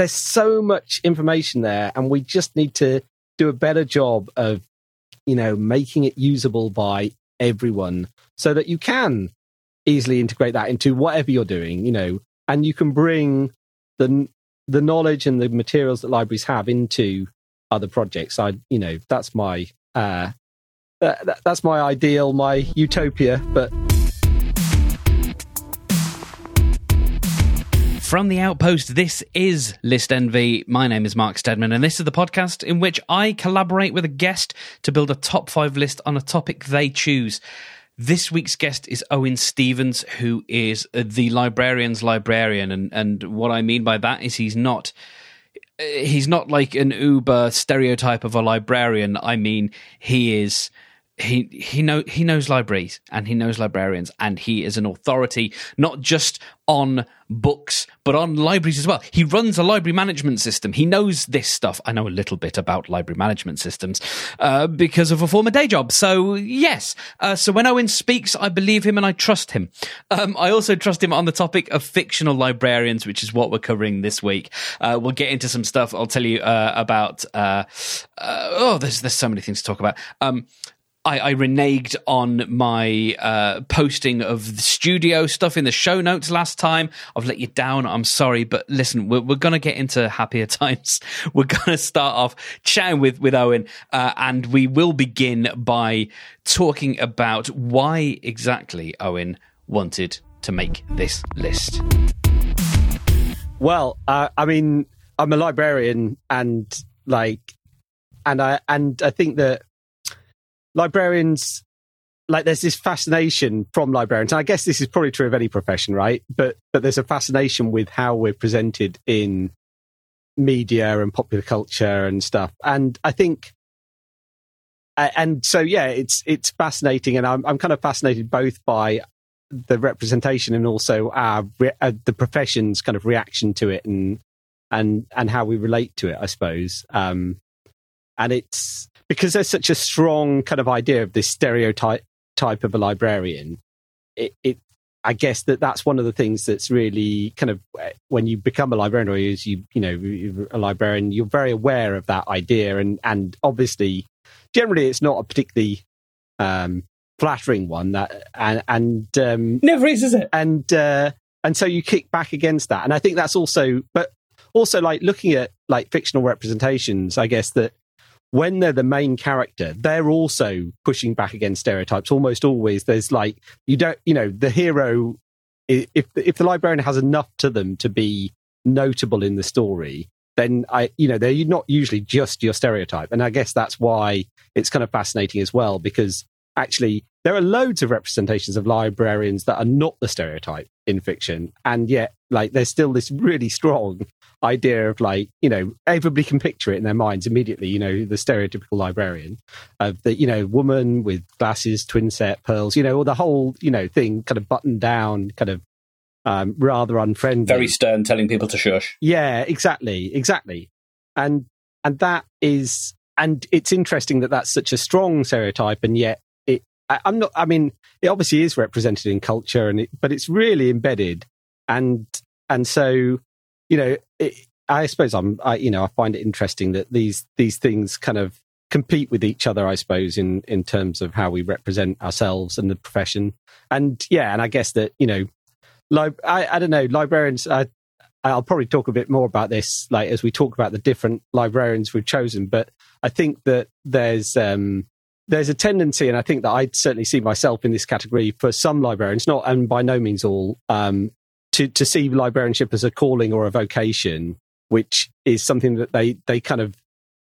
there's so much information there, and we just need to do a better job of, you know, making it usable by everyone so that you can easily integrate that into whatever you're doing, you know, and you can bring the the knowledge and the materials that libraries have into other projects. I, you know, that's my uh, that, that's my ideal, my utopia. But From the Outpost, this is List Envy. My name is Mark Stedman, and this is the podcast in which I collaborate with a guest to build a top five list on a topic they choose. This week's guest is Owen Stephens, who is the librarian's librarian, and and what I mean by that is he's not he's not like an uber stereotype of a librarian. I mean, he is he he know he knows libraries and he knows librarians and he is an authority not just on books but on libraries as well. He runs a library management system. He knows this stuff. I know a little bit about library management systems uh, because of a former day job. So yes uh, so when owen speaks i believe him and i trust him. Um, i also trust him on the topic of fictional librarians which is what we're covering this week. Uh, we'll get into some stuff. I'll tell you uh, about uh, uh, oh there's there's so many things to talk about. Um, I, I reneged on my uh, posting of the studio stuff in the show notes last time. I've let you down. I'm sorry, but listen, we're, we're going to get into happier times. We're going to start off chatting with with Owen, uh, and we will begin by talking about why exactly Owen wanted to make this list. Well, uh, I mean, I'm a librarian, and like, and I and I think that librarians like there's this fascination from librarians. I guess this is probably true of any profession right? But but there's a fascination with how we're presented in media and popular culture and stuff. And i think and so yeah it's it's fascinating. And i'm, I'm kind of fascinated both by the representation and also our uh, the profession's kind of reaction to it and and and how we relate to it i suppose. Um and it's because there's such a strong kind of idea of this stereotype type of a librarian. It, it I guess that that's one of the things that's really kind of when you become a librarian or as you you know a librarian, you're very aware of that idea, and and obviously, generally, it's not a particularly um, flattering one. That and and um, never is, is it? And uh, and so you kick back against that, and I think that's also, but also like looking at like fictional representations. I guess that when they're the main character, they're also pushing back against stereotypes. Almost always, there's like you don't, you know, the hero. If if the librarian has enough to them to be notable in the story, then I, you know, they're not usually just your stereotype. And I guess that's why it's kind of fascinating as well, because actually there are loads of representations of librarians that are not the stereotype in fiction, and yet like there's still this really strong idea of like you know everybody can picture it in their minds immediately you know the stereotypical librarian of the you know woman with glasses twin set pearls you know or the whole you know thing kind of buttoned down kind of um, rather unfriendly. Very stern telling people to shush. Yeah exactly exactly. And and that is and it's interesting that that's such a strong stereotype and yet I, i'm not i mean it obviously is represented in culture and it, but it's really embedded and and so you know, it, I suppose I'm, I, you know, I find it interesting that these these things kind of compete with each other. I suppose in in terms of how we represent ourselves and the profession. And yeah, and I guess that you know, li- I, I don't know, librarians. I, I'll probably talk a bit more about this, like as we talk about the different librarians we've chosen. But I think that there's um, there's a tendency, and I think that I certainly see myself in this category for some librarians, not and by no means all, um, to to see librarianship as a calling or a vocation, which is something that they they kind of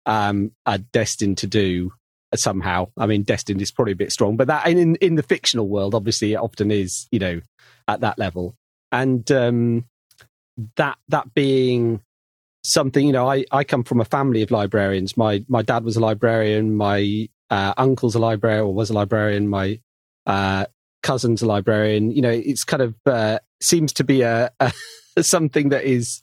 um, are destined to do somehow. I mean, destined is probably a bit strong, but that in in the fictional world, obviously, it often is. You know, at that level, and um, that that being something you know I, I come from a family of librarians my my dad was a librarian my uh, uncle's a librarian or was a librarian my uh, cousin's a librarian you know it's kind of uh, seems to be a, a something that is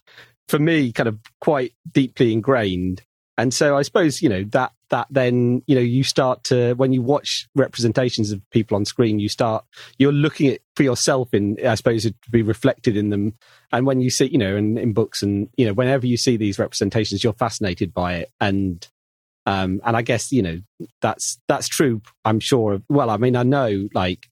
for me kind of quite deeply ingrained and so I suppose you know that that then you know you start to when you watch representations of people on screen, you start you're looking at for yourself in I suppose to be reflected in them. And when you see you know in, in books and you know whenever you see these representations, you're fascinated by it. And um, and I guess you know that's that's true. I'm sure. Well, I mean, I know like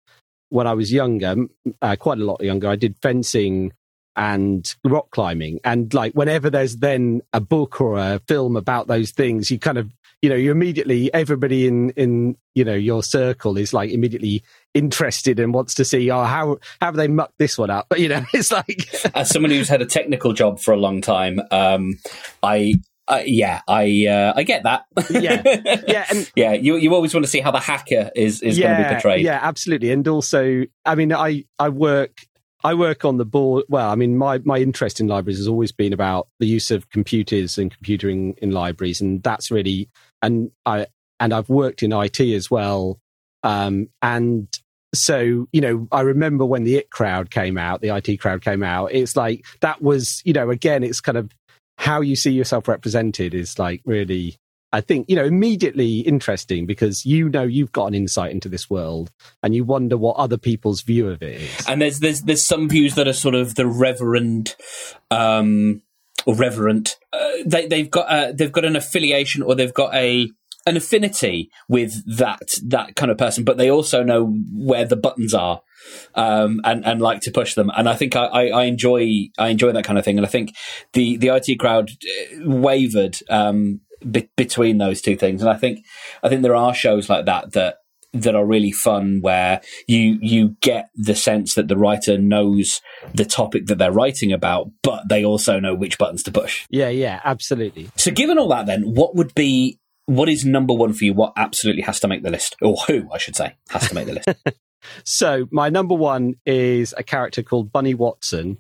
when I was younger, uh, quite a lot younger, I did fencing and rock climbing. And like whenever there's then a book or a film about those things, you kind of, you know, you immediately, everybody in, in, you know, your circle is like immediately interested and wants to see, oh, how, how have they mucked this one up? But, you know, it's like. As someone who's had a technical job for a long time, um, I, uh, yeah, I uh, I get that. yeah, yeah, and yeah. You you always want to see how the hacker is is yeah, going to be portrayed. Yeah, absolutely. And also, I mean, I I work I work on the board. Well, I mean, my, my interest in libraries has always been about the use of computers and computing in libraries, and that's really and I and I've worked in IT as well. Um, and so, you know, I remember when the IT crowd came out, the IT crowd came out. It's like that was, you know, again, it's kind of how you see yourself represented is like really I think, you know, immediately interesting because you know you've got an insight into this world and you wonder what other people's view of it is. And there's there's there's some views that are sort of the reverend um or reverent. Uh, they they've got uh, they've got an affiliation or they've got a an affinity with that that kind of person, but they also know where the buttons are um, and and like to push them. And I think I, I, I, enjoy I enjoy that kind of thing. And I think the the IT crowd uh, wavered um, be- between those two things. And I think I think there are shows like that that that are really fun where you you get the sense that the writer knows the topic that they're writing about but they also know which buttons to push yeah yeah absolutely so given all that then what would be what is number one for you what absolutely has to make the list or who i should say has to make the list so my number one is a character called bunny watson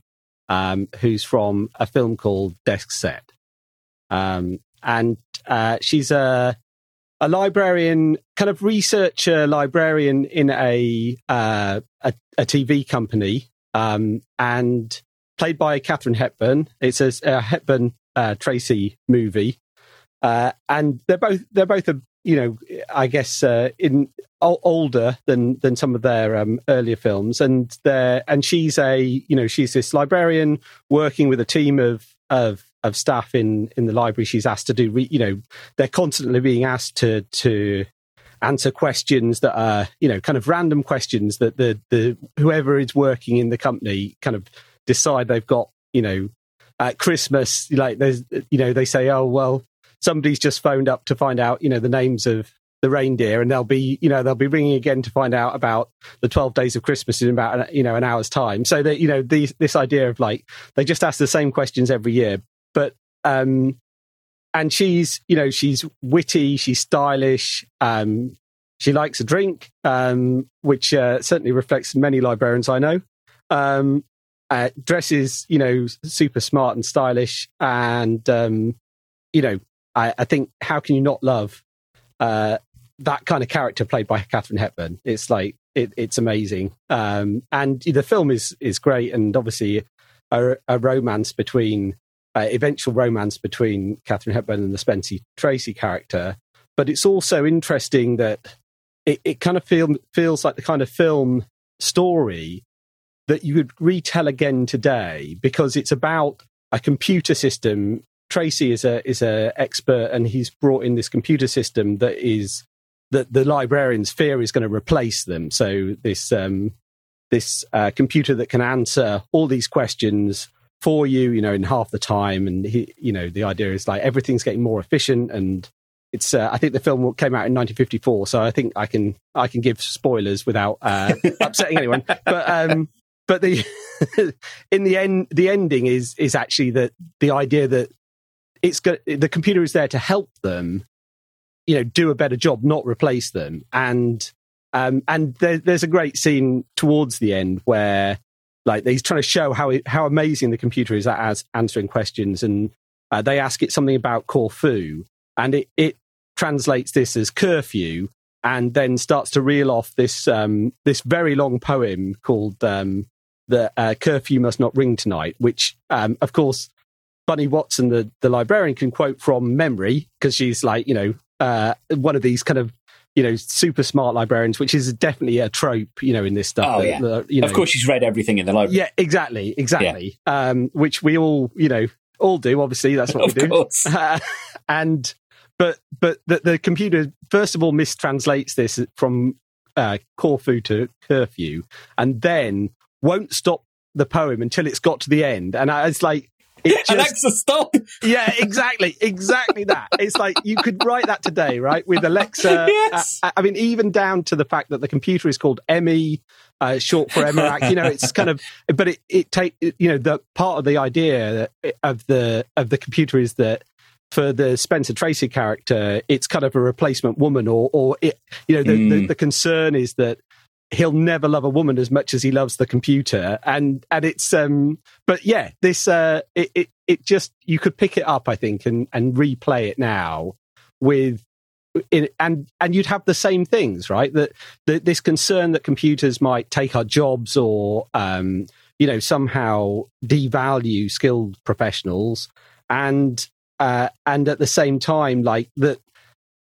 um, who's from a film called desk set um, and uh, she's a a librarian, kind of researcher librarian in a uh, a, a, TV company, um, and played by Katharine Hepburn. It's a, a Hepburn uh, Tracy movie, uh, and they're both they're both a you know I guess uh, in older than than some of their um, earlier films, and they and she's a you know she's this librarian working with a team of of of staff in in the library. She's asked to do re, you know they're constantly being asked to to answer questions that are you know kind of random questions that the the whoever is working in the company kind of decide they've got you know at christmas like there's you know they say oh well somebody's just phoned up to find out you know the names of the reindeer and they'll be you know they'll be ringing again to find out about the 12 days of christmas in about you know an hour's time so that you know these this idea of like they just ask the same questions every year but um, and she's you know she's witty, she's stylish, um, she likes a drink, um, which uh, certainly reflects many librarians I know. Um, uh, dresses, you know, super smart and stylish, and um, you know, I, I, think how can you not love uh, that kind of character played by Katharine Hepburn? It's like it, it's amazing, um, and the film is is great, and obviously a, a romance between uh, eventual romance between Katharine Hepburn and the Spencer Tracy character. But it's also interesting that it, it kind of feel, feels like the kind of film story that you could retell again today because it's about a computer system. Tracy is a is a expert, and he's brought in this computer system that is that the librarians fear is going to replace them. So this um, this uh, computer that can answer all these questions for you, you know, in half the time. And he, you know, the idea is like everything's getting more efficient. And it's, uh, I think the film came out in 1954, so I think I can I can give spoilers without uh, upsetting anyone. But um, but the in the end, the ending is is actually that the idea that it's got the computer is there to help them, you know, do a better job, not replace them. And um, and there, there's a great scene towards the end where like he's trying to show how how amazing the computer is at answering questions, and uh, they ask it something about Corfu, and it it translates this as curfew, and then starts to reel off this um, this very long poem called um, "The uh, Curfew Must Not Ring Tonight," which um, of course Bunny Watson, the the librarian, can quote from memory because she's like you know uh, one of these kind of you know super smart librarians, which is definitely a trope you know in this stuff. Oh that- yeah, that, you know, of course she's read everything in the library. yeah, exactly, exactly. Um, which we all you know all do. Obviously, that's what we do. Uh, and but but the, the computer first of all mistranslates this from uh, Corfu to curfew, and then won't stop the poem until it's got to the end. And I, it's like just Alexa, stop! yeah, exactly, exactly that. It's like you could write that today, right? With Alexa. Yes. Uh, I mean, even down to the fact that the computer is called Emmy, uh, short for EMERAC. You know, it's kind of, but it it take you know the part of the idea of the of the computer is that for the Spencer Tracy character, it's kind of a replacement woman, or or it, you know, the, the Mm. the concern is that he'll never love a woman as much as he loves the computer. And and it's um but yeah this uh it it, it just you could pick it up i think and and replay it now with in, and and you'd have the same things right? That, that this concern that computers might take our jobs or um you know somehow devalue skilled professionals. And uh and at the same time like that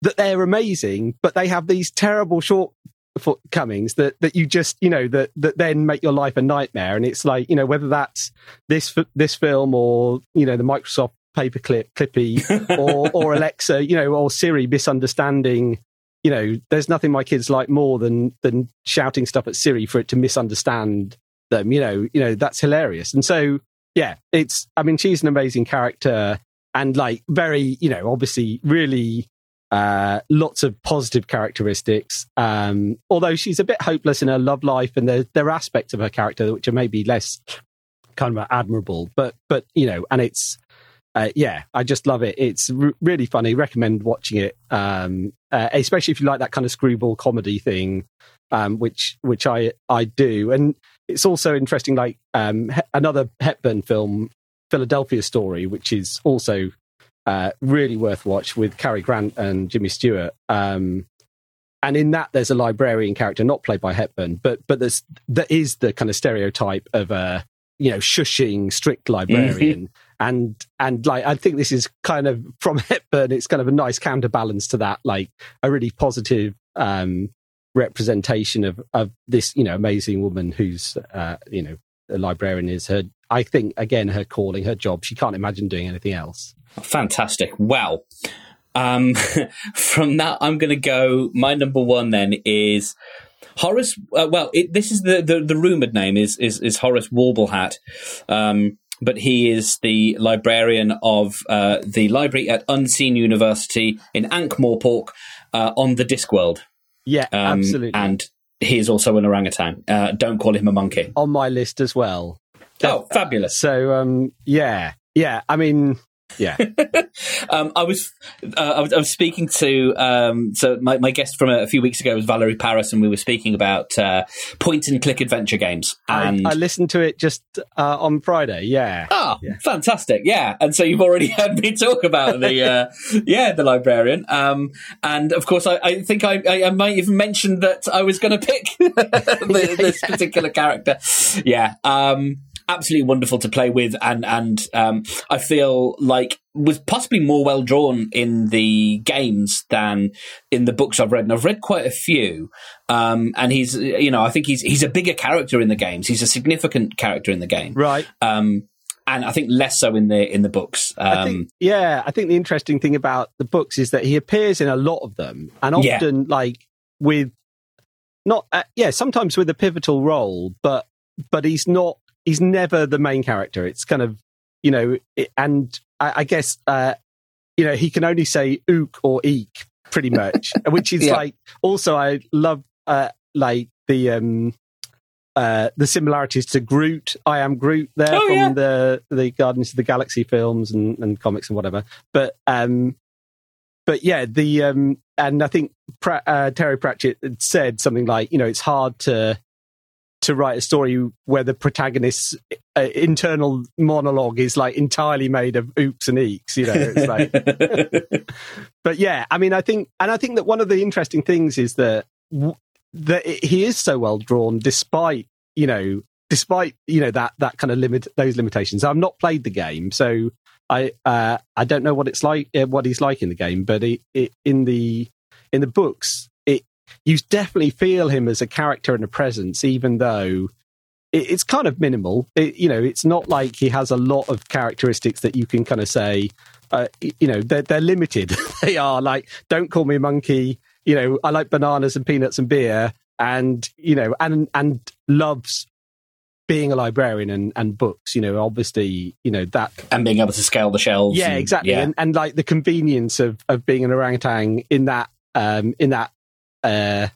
that they're amazing but they have these terrible short shortcomings that that you just you know that that then make your life a nightmare. And it's like you know whether that's this this film or you know the microsoft paperclip clippy or or alexa you know or siri misunderstanding you know there's nothing my kids like more than than shouting stuff at siri for it to misunderstand them you know you know that's hilarious. And so yeah it's i mean she's an amazing character and like very you know obviously really uh, lots of positive characteristics. Um, although she's a bit hopeless in her love life, and there there are aspects of her character which are maybe less kind of admirable. But but you know, and it's uh, yeah, I just love it. It's r- really funny. Recommend watching it, um, uh, especially if you like that kind of screwball comedy thing, um, which which I I do. And it's also interesting, like um, he- another Hepburn film, Philadelphia Story, which is also uh, really worth watch with Cary Grant and Jimmy Stewart. Um, and in that, there's a librarian character not played by Hepburn, but but there's there is the kind of stereotype of a you know shushing strict librarian, and and like I think this is kind of from Hepburn. It's kind of a nice counterbalance to that, like a really positive um, representation of of this you know amazing woman who's uh, you know a librarian is her. I think again her calling, her job. She can't imagine doing anything else. Fantastic. Well, um, from that, I'm going to go. My number one then is Horace. Uh, well, it, this is the, the the rumored name is is, is Horace Warblehat. Um, but he is the librarian of uh, the library at Unseen University in Ankh-Morpork uh, on the Discworld. Yeah, Um, absolutely. And he is also an orangutan. Uh, don't call him a monkey. on my list as well. Oh, fabulous. So um, yeah, yeah. I mean, yeah, Um, I was, uh, I was I was speaking to um, so my, my guest from a, a few weeks ago was Valerie Paris, and we were speaking about uh, point and click adventure games. And I, I listened to it just uh, on Friday. Yeah, Ah, Yeah. fantastic! Yeah, and so you've already heard me talk about the uh, yeah the librarian, um, and of course I, I think I, I, I might even mention that I was going to pick the, this particular character. Yeah, um, absolutely wonderful to play with, and and um, I feel like was possibly more well drawn in the games than in the books I've read, and I've read quite a few. Um, and he's you know I think he's he's a bigger character in the games. He's a significant character in the game. right. Um, and I think less so in the in the books. Um, I think, yeah, I think the interesting thing about the books is that he appears in a lot of them, and Yeah. often like with not uh, yeah, sometimes with a pivotal role, but but he's not. He's never the main character. It's kind of you know, it, and I, I guess uh, you know he can only say ook or eek pretty much, which is Yeah. like also I love uh, like the um uh the similarities to Groot. I am Groot there Oh, from yeah. the the Guardians of the Galaxy films and, and comics and whatever. But um but yeah, the um and I think Pratt, uh, Terry Pratchett said something like, you know, it's hard to to write a story where the protagonist's uh, internal monologue is like entirely made of ooks and eeks. You know, it's like but yeah, I mean, I think, and I think that one of the interesting things is that w- that it, he is so well drawn, despite you know, despite you know that that kind of limit those limitations. I've not played the game, so I uh, I don't know what it's like, uh, what he's like in the game, but it, it, in the in the books, you definitely feel him as a character and a presence, even though it, it's kind of minimal. It, you know, it's not like he has a lot of characteristics that you can kind of say. Uh, you know, they're they're limited. they are like, don't call me a monkey. You know, I like bananas and peanuts and beer, and you know, and and loves being a librarian and, and books, you know, obviously, you know, that. And being able to scale the shelves. Yeah, and, exactly. Yeah. And, and like the convenience of, of being an orangutan in that, um, in that, uh,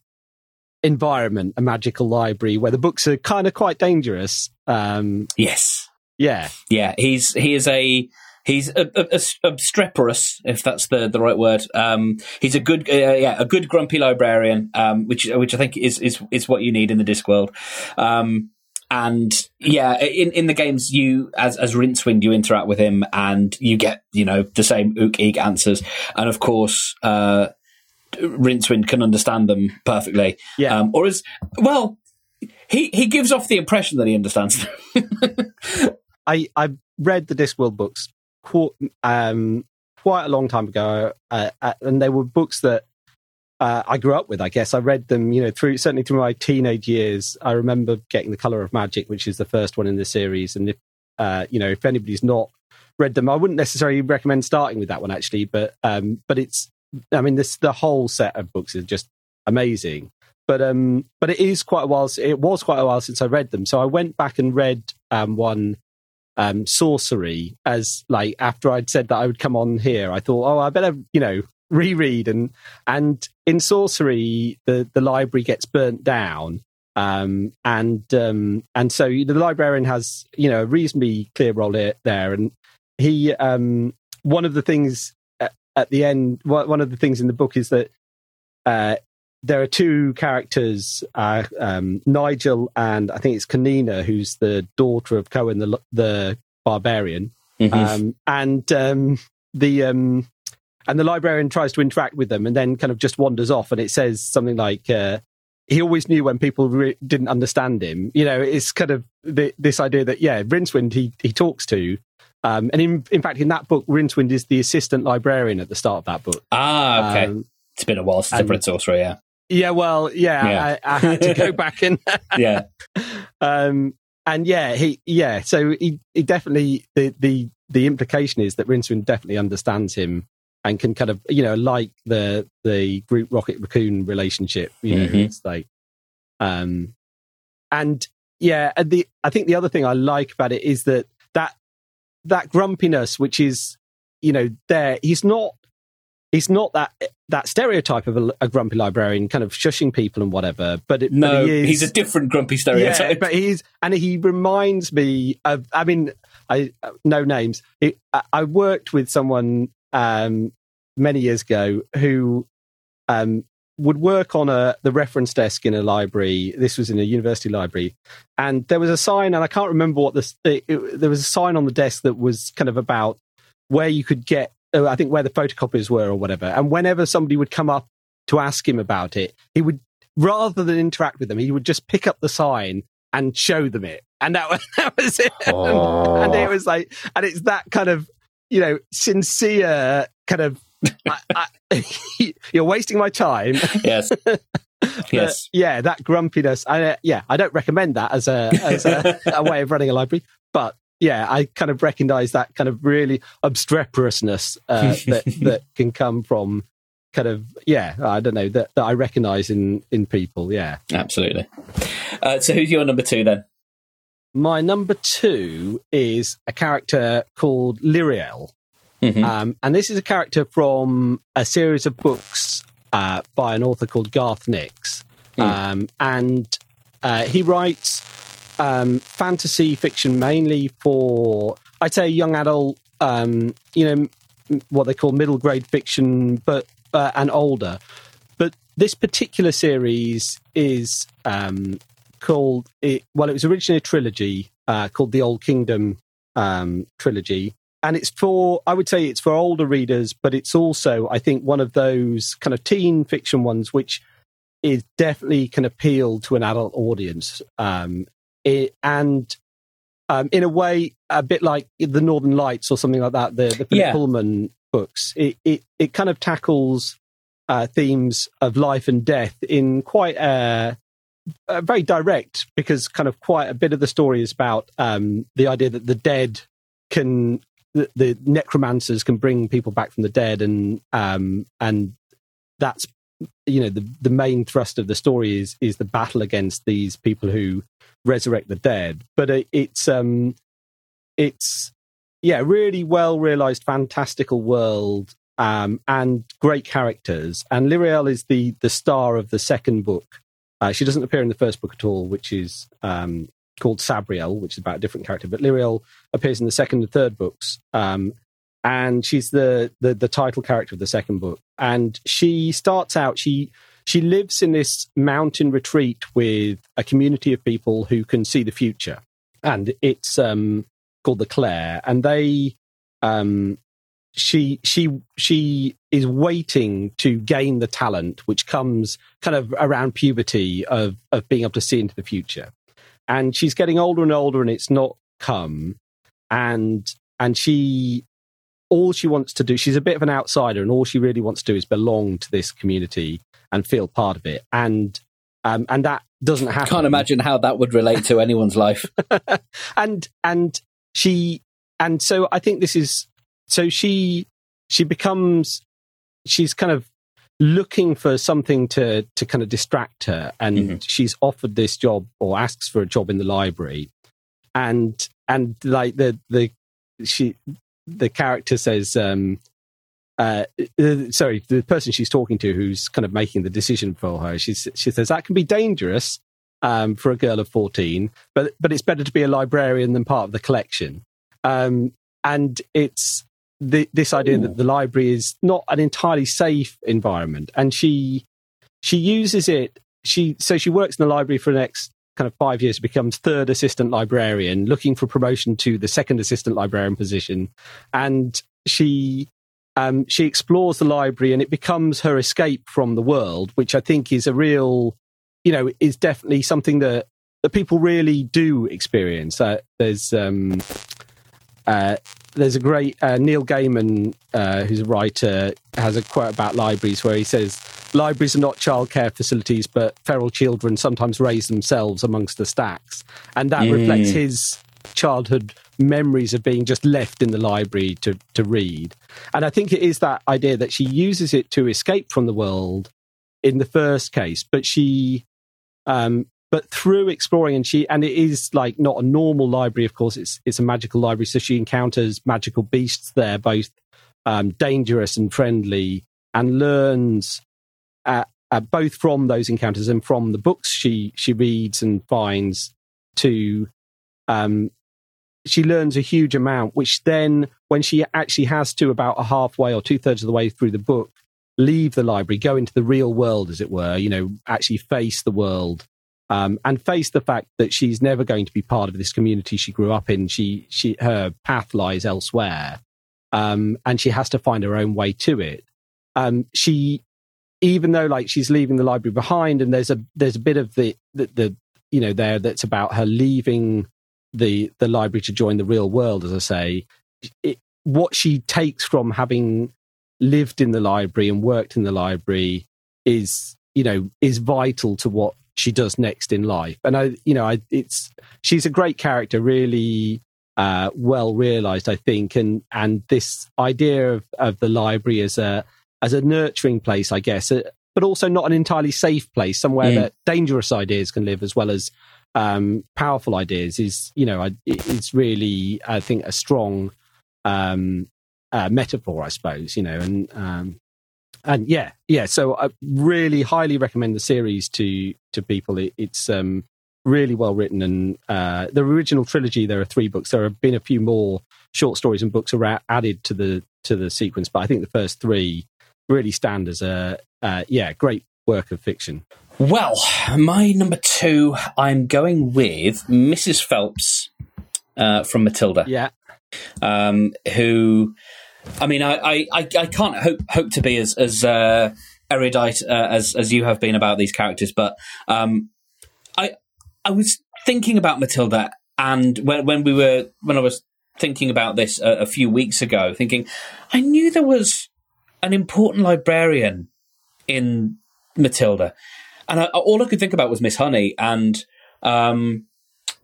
environment, a magical library where the books are kind of quite dangerous. Um, yes. Yeah. Yeah. He's, he is a, He's a, a, a, obstreperous, if that's the, the right word. Um, he's a good, uh, yeah, a good grumpy librarian, um, which which I think is is is what you need in the Discworld. Um, and yeah, in, in the games, you as as Rincewind, you interact with him, and you get you know the same ook eek answers, and of course, uh, Rincewind can understand them perfectly. Yeah. Um, or as well, he he gives off the impression that he understands them. I I read the Discworld books quite, um, quite a long time ago, uh, uh, and they were books that uh, I grew up with. I guess I read them, you know, through certainly through my teenage years. I remember getting the Color of Magic, which is the first one in the series, and if uh, you know, if anybody's not read them, I wouldn't necessarily recommend starting with that one actually. But um, but it's, I mean, this the whole set of books is just amazing. But um, but it is quite a while. It was quite a while since I read them, so I went back and read um one um, Sourcery as like after I'd said that I would come on here, I thought, oh, I better you know reread and and in Sourcery the the library gets burnt down. Um, and um, and so the librarian has you know a reasonably clear role there, and he um, one of the things at, the end, one of the things in the book is that uh, there are two characters, uh, um, Nigel and I think it's Conina, who's the daughter of Cohen, the the barbarian, Mm-hmm. um, and um, the um, and the librarian tries to interact with them, and then kind of just wanders off, and it says something like. Uh, he always knew when people re- didn't understand him. You know, it's kind of the, this idea that yeah, Rincewind he he talks to, um, and in in fact in that book, Rincewind is the assistant librarian at the start of that book. ah, okay. Um, it's been a while since I've read Sourcery. Yeah. yeah, well, yeah, Yeah. I, I had to go back and Yeah. um, and yeah, he yeah, so he he definitely the the the implication is that Rincewind definitely understands him and can kind of you know like the the Groot Rocket Raccoon relationship. You know, Mhm. it's like um, and yeah, and the I think the other thing I like about it is that that that grumpiness, which is you know there, he's not he's not that that stereotype of a, a grumpy librarian, kind of shushing people and whatever. But it, No, but he is, he's a different grumpy stereotype. yeah, but he's and he reminds me of. I mean, I no names. It, I, I worked with someone um, many years ago who um, would work on a the reference desk in a library. This was in a university library, and there was a sign, and I can't remember what this. It, it- there was a sign on the desk that was kind of about where you could get. uh, I think where the photocopies were or whatever. And whenever somebody would come up to ask him about it, he would rather than interact with them, he would just pick up the sign and show them it, and that was that was it. Oh. and it was like, and it's that kind of you know sincere kind of. I, I, you're wasting my time. yes. Yes. yeah, that grumpiness. I, uh, yeah, I don't recommend that as a as a, a way of running a library, but yeah, I kind of recognise that kind of really obstreperousness uh, that that can come from kind of yeah, I don't know that, that I recognise in in people. Yeah, Absolutely. Uh, so who's your number two then? my number two is a character called Lirael. Mhm. Um, and this is a character from a series of books uh, by an author called Garth Nix. Um, and uh, he writes um, fantasy fiction mainly for, I'd say, young adult, um, you know, m- what they call middle grade fiction, but uh, and older. But this particular series is um, called, it, well, it was originally a trilogy uh, called the Old Kingdom um, trilogy and it's for i would say it's for older readers but it's also i think one of those kind of teen fiction ones which is definitely can appeal to an adult audience um it, and um in a way a bit like the Northern Lights or something like that. The, the Yeah. Pullman books. It it it kind of tackles uh, themes of life and death in quite a, a very direct because kind of quite a bit of the story is about um, the idea that the dead can the, necromancers can bring people back from the dead and um, and that's you know the the main thrust of the story is is the battle against these people who resurrect the dead. But it, it's um it's yeah really well realized fantastical world um and great characters. And Lirael is the the star of the second book. Uh, she doesn't appear in the first book at all which is um called Sabriel which is about a different character but Lirael appears in the second and third books um and she's the, the the title character of the second book. And she starts out she she lives in this mountain retreat with a community of people who can see the future. And it's um called the Clayr and they um she she she is waiting to gain the talent which comes kind of around puberty of of being able to see into the future and she's getting older and older and it's not come. And and she all she wants to do she's a bit of an outsider and all she really wants to do is belong to this community and feel part of it. And um, and that doesn't happen. Can't imagine how that would relate to anyone's life. and and she and so i think this is so she she becomes she's kind of looking for something to to kind of distract her and Mhm. she's offered this job or asks for a job in the library and and like the the she the character says um uh, uh, sorry, the person she's talking to, who's kind of making the decision for her, she she says that can be dangerous um, for a girl of fourteen, but but it's better to be a librarian than part of the collection. Um, and it's the, this idea that the library is not an entirely safe environment, and she she uses it. She so she works in the library for the next kind of five years, becomes third assistant librarian, looking for promotion to the second assistant librarian position, and she um, she explores the library and it becomes her escape from the world, which I think is a real, you know, is definitely something that that people really do experience. Uh, there's um, uh, there's a great uh, Neil Gaiman, uh, who's a writer, has a quote about libraries where he says, "Libraries are not childcare facilities, but feral children sometimes raise themselves amongst the stacks," and that reflects his childhood memories of being just left in the library to to read. And I think it is that idea that she uses it to escape from the world in the first case, but she um but through exploring and she and it is like not a normal library of course it's it's a magical library so she encounters magical beasts there both um dangerous and friendly and learns uh, uh, both from those encounters and from the books she she reads and finds to um she learns a huge amount which then when she actually has to about a halfway or two thirds of the way through the book leave the library go into the real world as it were you know actually face the world um, and face the fact that she's never going to be part of this community she grew up in. She, she, her path lies elsewhere, um, and she has to find her own way to it. Um, she, even though like she's leaving the library behind, and there's a there's a bit of the the, the you know there that's about her leaving the the library to join the real world, as I say. It, what she takes from having lived in the library and worked in the library is you know is vital to what she does next in life and i you know I, it's she's a great character really uh, well realized i think and and this idea of of the library as a as a nurturing place i guess uh, but also not an entirely safe place somewhere Mm. that dangerous ideas can live as well as um, powerful ideas is you know I, it's really i think a strong um, uh, metaphor i suppose you know and um, and yeah, yeah. So I really highly recommend the series to to people. It, it's um, really well written, and uh, the original trilogy. There are three books. There have been a few more short stories and books are added to the to the sequence, but I think the first three really stand as a uh, yeah great work of fiction. Well, my number two, I'm going with Mrs. Phelps uh, from Matilda. Yeah, um, who, I mean, I, I, I can't hope hope to be as as uh, erudite uh, as as you have been about these characters, but um, I I was thinking about Matilda, and when when we were when I was thinking about this a, a few weeks ago, thinking I knew there was an important librarian in Matilda, and I, all I could think about was Miss Honey, and um,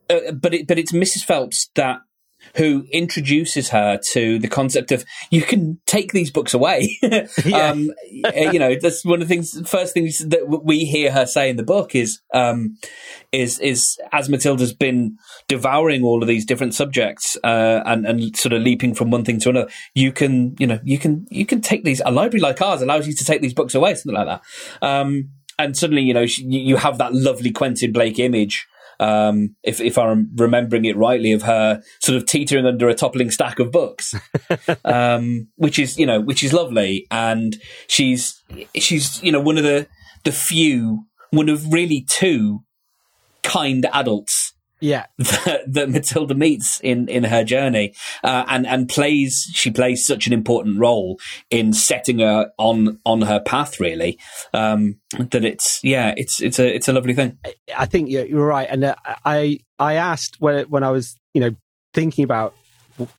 uh, but it, but it's Mrs. Phelps that who introduces her to the concept of you can take these books away. um, you know, that's one of the things. First things that we hear her say in the book is um, is is as Matilda's been devouring all of these different subjects uh, and and sort of leaping from one thing to another. You can you know you can you can take these. A library like ours allows you to take these books away, something like that. Um, and suddenly, you know, you have that lovely Quentin Blake image um, if if I'm remembering it rightly, of her sort of teetering under a toppling stack of books, um, which is you know which is lovely, and she's she's you know one of the the few, one of really two kind adults yeah. that, that, Matilda meets in in her journey uh, and and plays she plays such an important role in setting her on on her path really um, that it's yeah it's it's a it's a lovely thing. I think you're, you're right. And uh, I I asked when when I was you know thinking about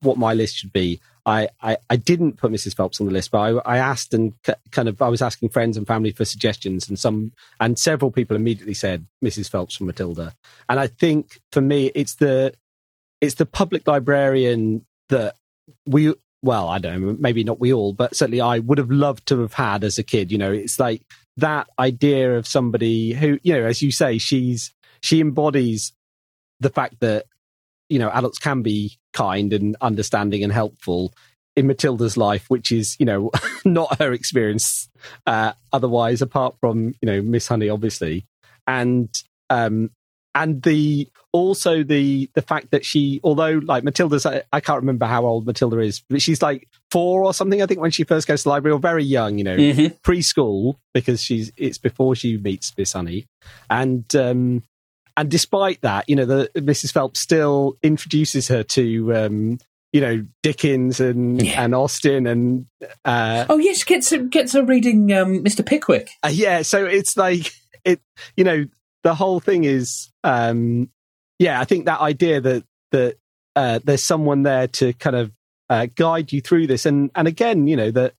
what my list should be I, I, I, didn't put Mrs. Phelps on the list, but I, I asked and c- kind of I was asking friends and family for suggestions, and some and several people immediately said Mrs. Phelps from Matilda. And I think for me, it's the it's the public librarian that we well, I don't know, maybe not we all, but certainly I would have loved to have had as a kid. You know, it's like that idea of somebody who, you know, as you say, she's she embodies the fact that you know adults can be kind and understanding and helpful in Matilda's life, which is, you know, not her experience uh, otherwise, apart from, you know, Miss Honey, obviously. And, um, and the, also the, the fact that she, although like Matilda's, I, I can't remember how old Matilda is, but she's like four or something, I think, when she first goes to the library, or very young, you know, mm-hmm. preschool, because she's, it's before she meets Miss Honey. And, um, and despite that, you know, the Mrs. Phelps still introduces her to, um, you know, Dickens and yeah. and Austen and uh, oh yes, gets her, gets her reading um, Mr. Pickwick. Uh, yeah, so it's like it, you know, the whole thing is, um, yeah, I think that idea that that uh, there's someone there to kind of uh, guide you through this, and and again, you know that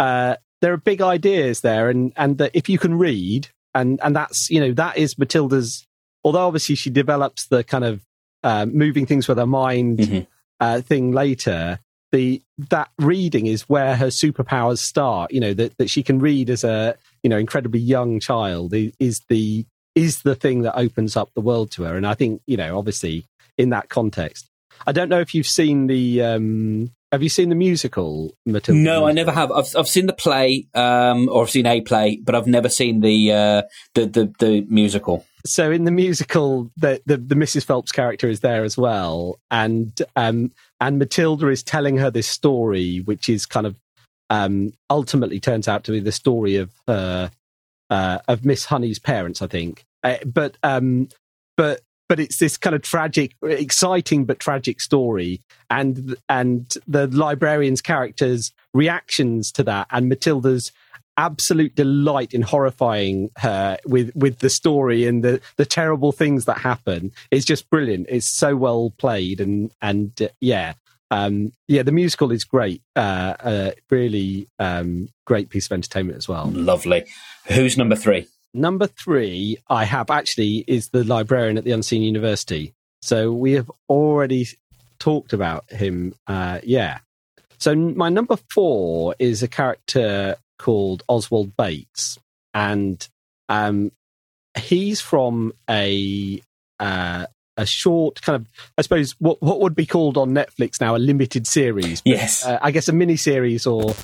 uh, there are big ideas there, and and that if you can read, and and that's you know that is Matilda's although obviously she develops the kind of uh, moving things with her mind mm-hmm. uh, thing later, the that reading is where her superpowers start. You know that that she can read as a you know incredibly young child is the is the thing that opens up the world to her. And I think you know obviously in that context, I don't know if you've seen the um, have you seen the musical Matilda? No, I never have. I've I've seen the play, um, or I've seen a play, but I've never seen the uh, the, the, the musical. So in the musical, the, the, the Mrs. Phelps character is there as well, and um, and Matilda is telling her this story, which is kind of um, ultimately turns out to be the story of uh, uh, of Miss Honey's parents, I think. Uh, but um, but but it's this kind of tragic, exciting but tragic story, and and the librarian's character's reactions to that, and Matilda's absolute delight in horrifying her with with the story and the the terrible things that happen is just brilliant. It's so well played, and and uh, yeah. Um, yeah, the musical is great. Uh, uh, really um, great piece of entertainment as well. Lovely. Who's number three? Number three, I have actually is the librarian at the Unseen University. So we have already talked about him. Uh, yeah. So my number four is a character called Oswald Bates, and um, he's from a uh, a short kind of, I suppose, what what would be called on Netflix now a limited series. But, yes, uh, I guess a mini series, or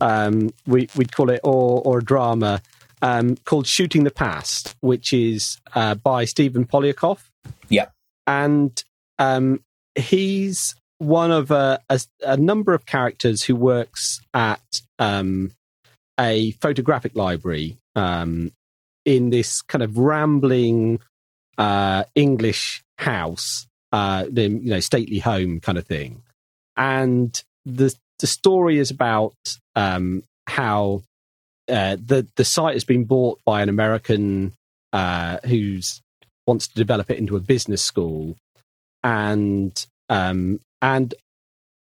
um, we, would call it, or or a drama um, called Shooting the Past, which is uh, by Stephen Poliakoff. Yeah. And um, he's one of a, a, a, number of characters who works at um, a photographic library um, in this kind of rambling uh, English house, uh, the you know stately home kind of thing, and the the story is about um, how uh, the the site has been bought by an American uh, who's wants to develop it into a business school, and um, and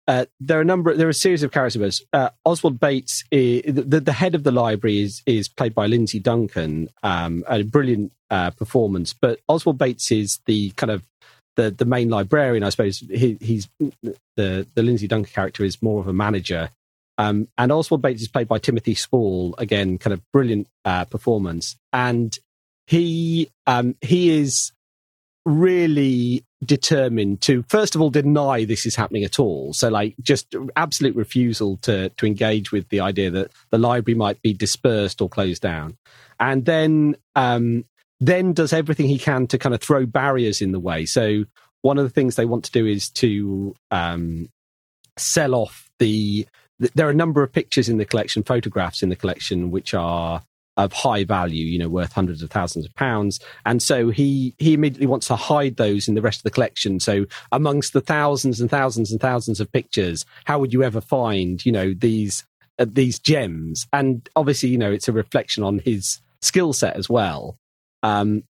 uh, there are a number. There are a series of characters. Uh, Oswald Bates, is, the, the head of the library, is is played by Lindsay Duncan, um, a brilliant uh, performance. But Oswald Bates is the kind of the the main librarian, I suppose. He, he's the the Lindsay Duncan character is more of a manager, um, and Oswald Bates is played by Timothy Spall. Again, kind of brilliant uh, performance, and he um, he is really determined to first of all deny this is happening at all. So like just absolute refusal to to engage with the idea that the library might be dispersed or closed down. And then um then does everything he can to kind of throw barriers in the way. So one of the things they want to do is to um sell off the there are a number of pictures in the collection photographs in the collection which are of high value, you know, worth hundreds of thousands of pounds. And so he he immediately wants to hide those in the rest of the collection. So amongst the thousands and thousands and thousands of pictures, how would you ever find, you know, these uh, these gems? And obviously, you know, it's a reflection on his skill set as well. Um,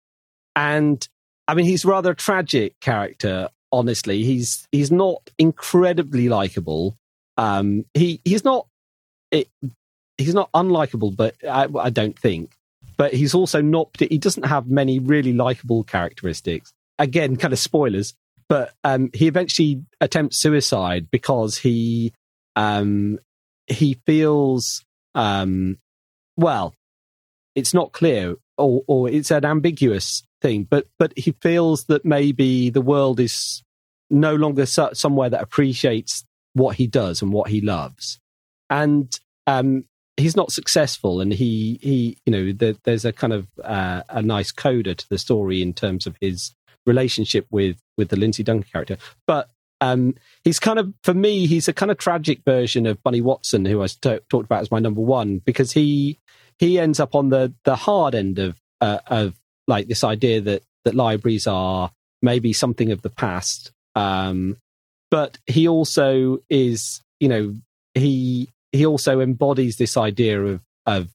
and I mean, he's rather a tragic character. Honestly, he's he's not incredibly likable. Um, he he's not it, he's not unlikable, but I, I don't think. But he's also not. He doesn't have many really likable characteristics. Again, kind of spoilers. But um, he eventually attempts suicide because he um, he feels um, well. It's not clear, or, or it's an ambiguous thing. But but he feels that maybe the world is no longer somewhere that appreciates what he does and what he loves. And um, he's not successful, and he he you know the, there's a kind of uh, a nice coda to the story in terms of his relationship with with the Lindsay Duncan character, but. Um, he's kind of, for me, he's a kind of tragic version of Bunny Watson, who I t- talked about as my number one, because he he ends up on the the hard end of uh, of like this idea that that libraries are maybe something of the past, um, but he also is, you know, he he also embodies this idea of of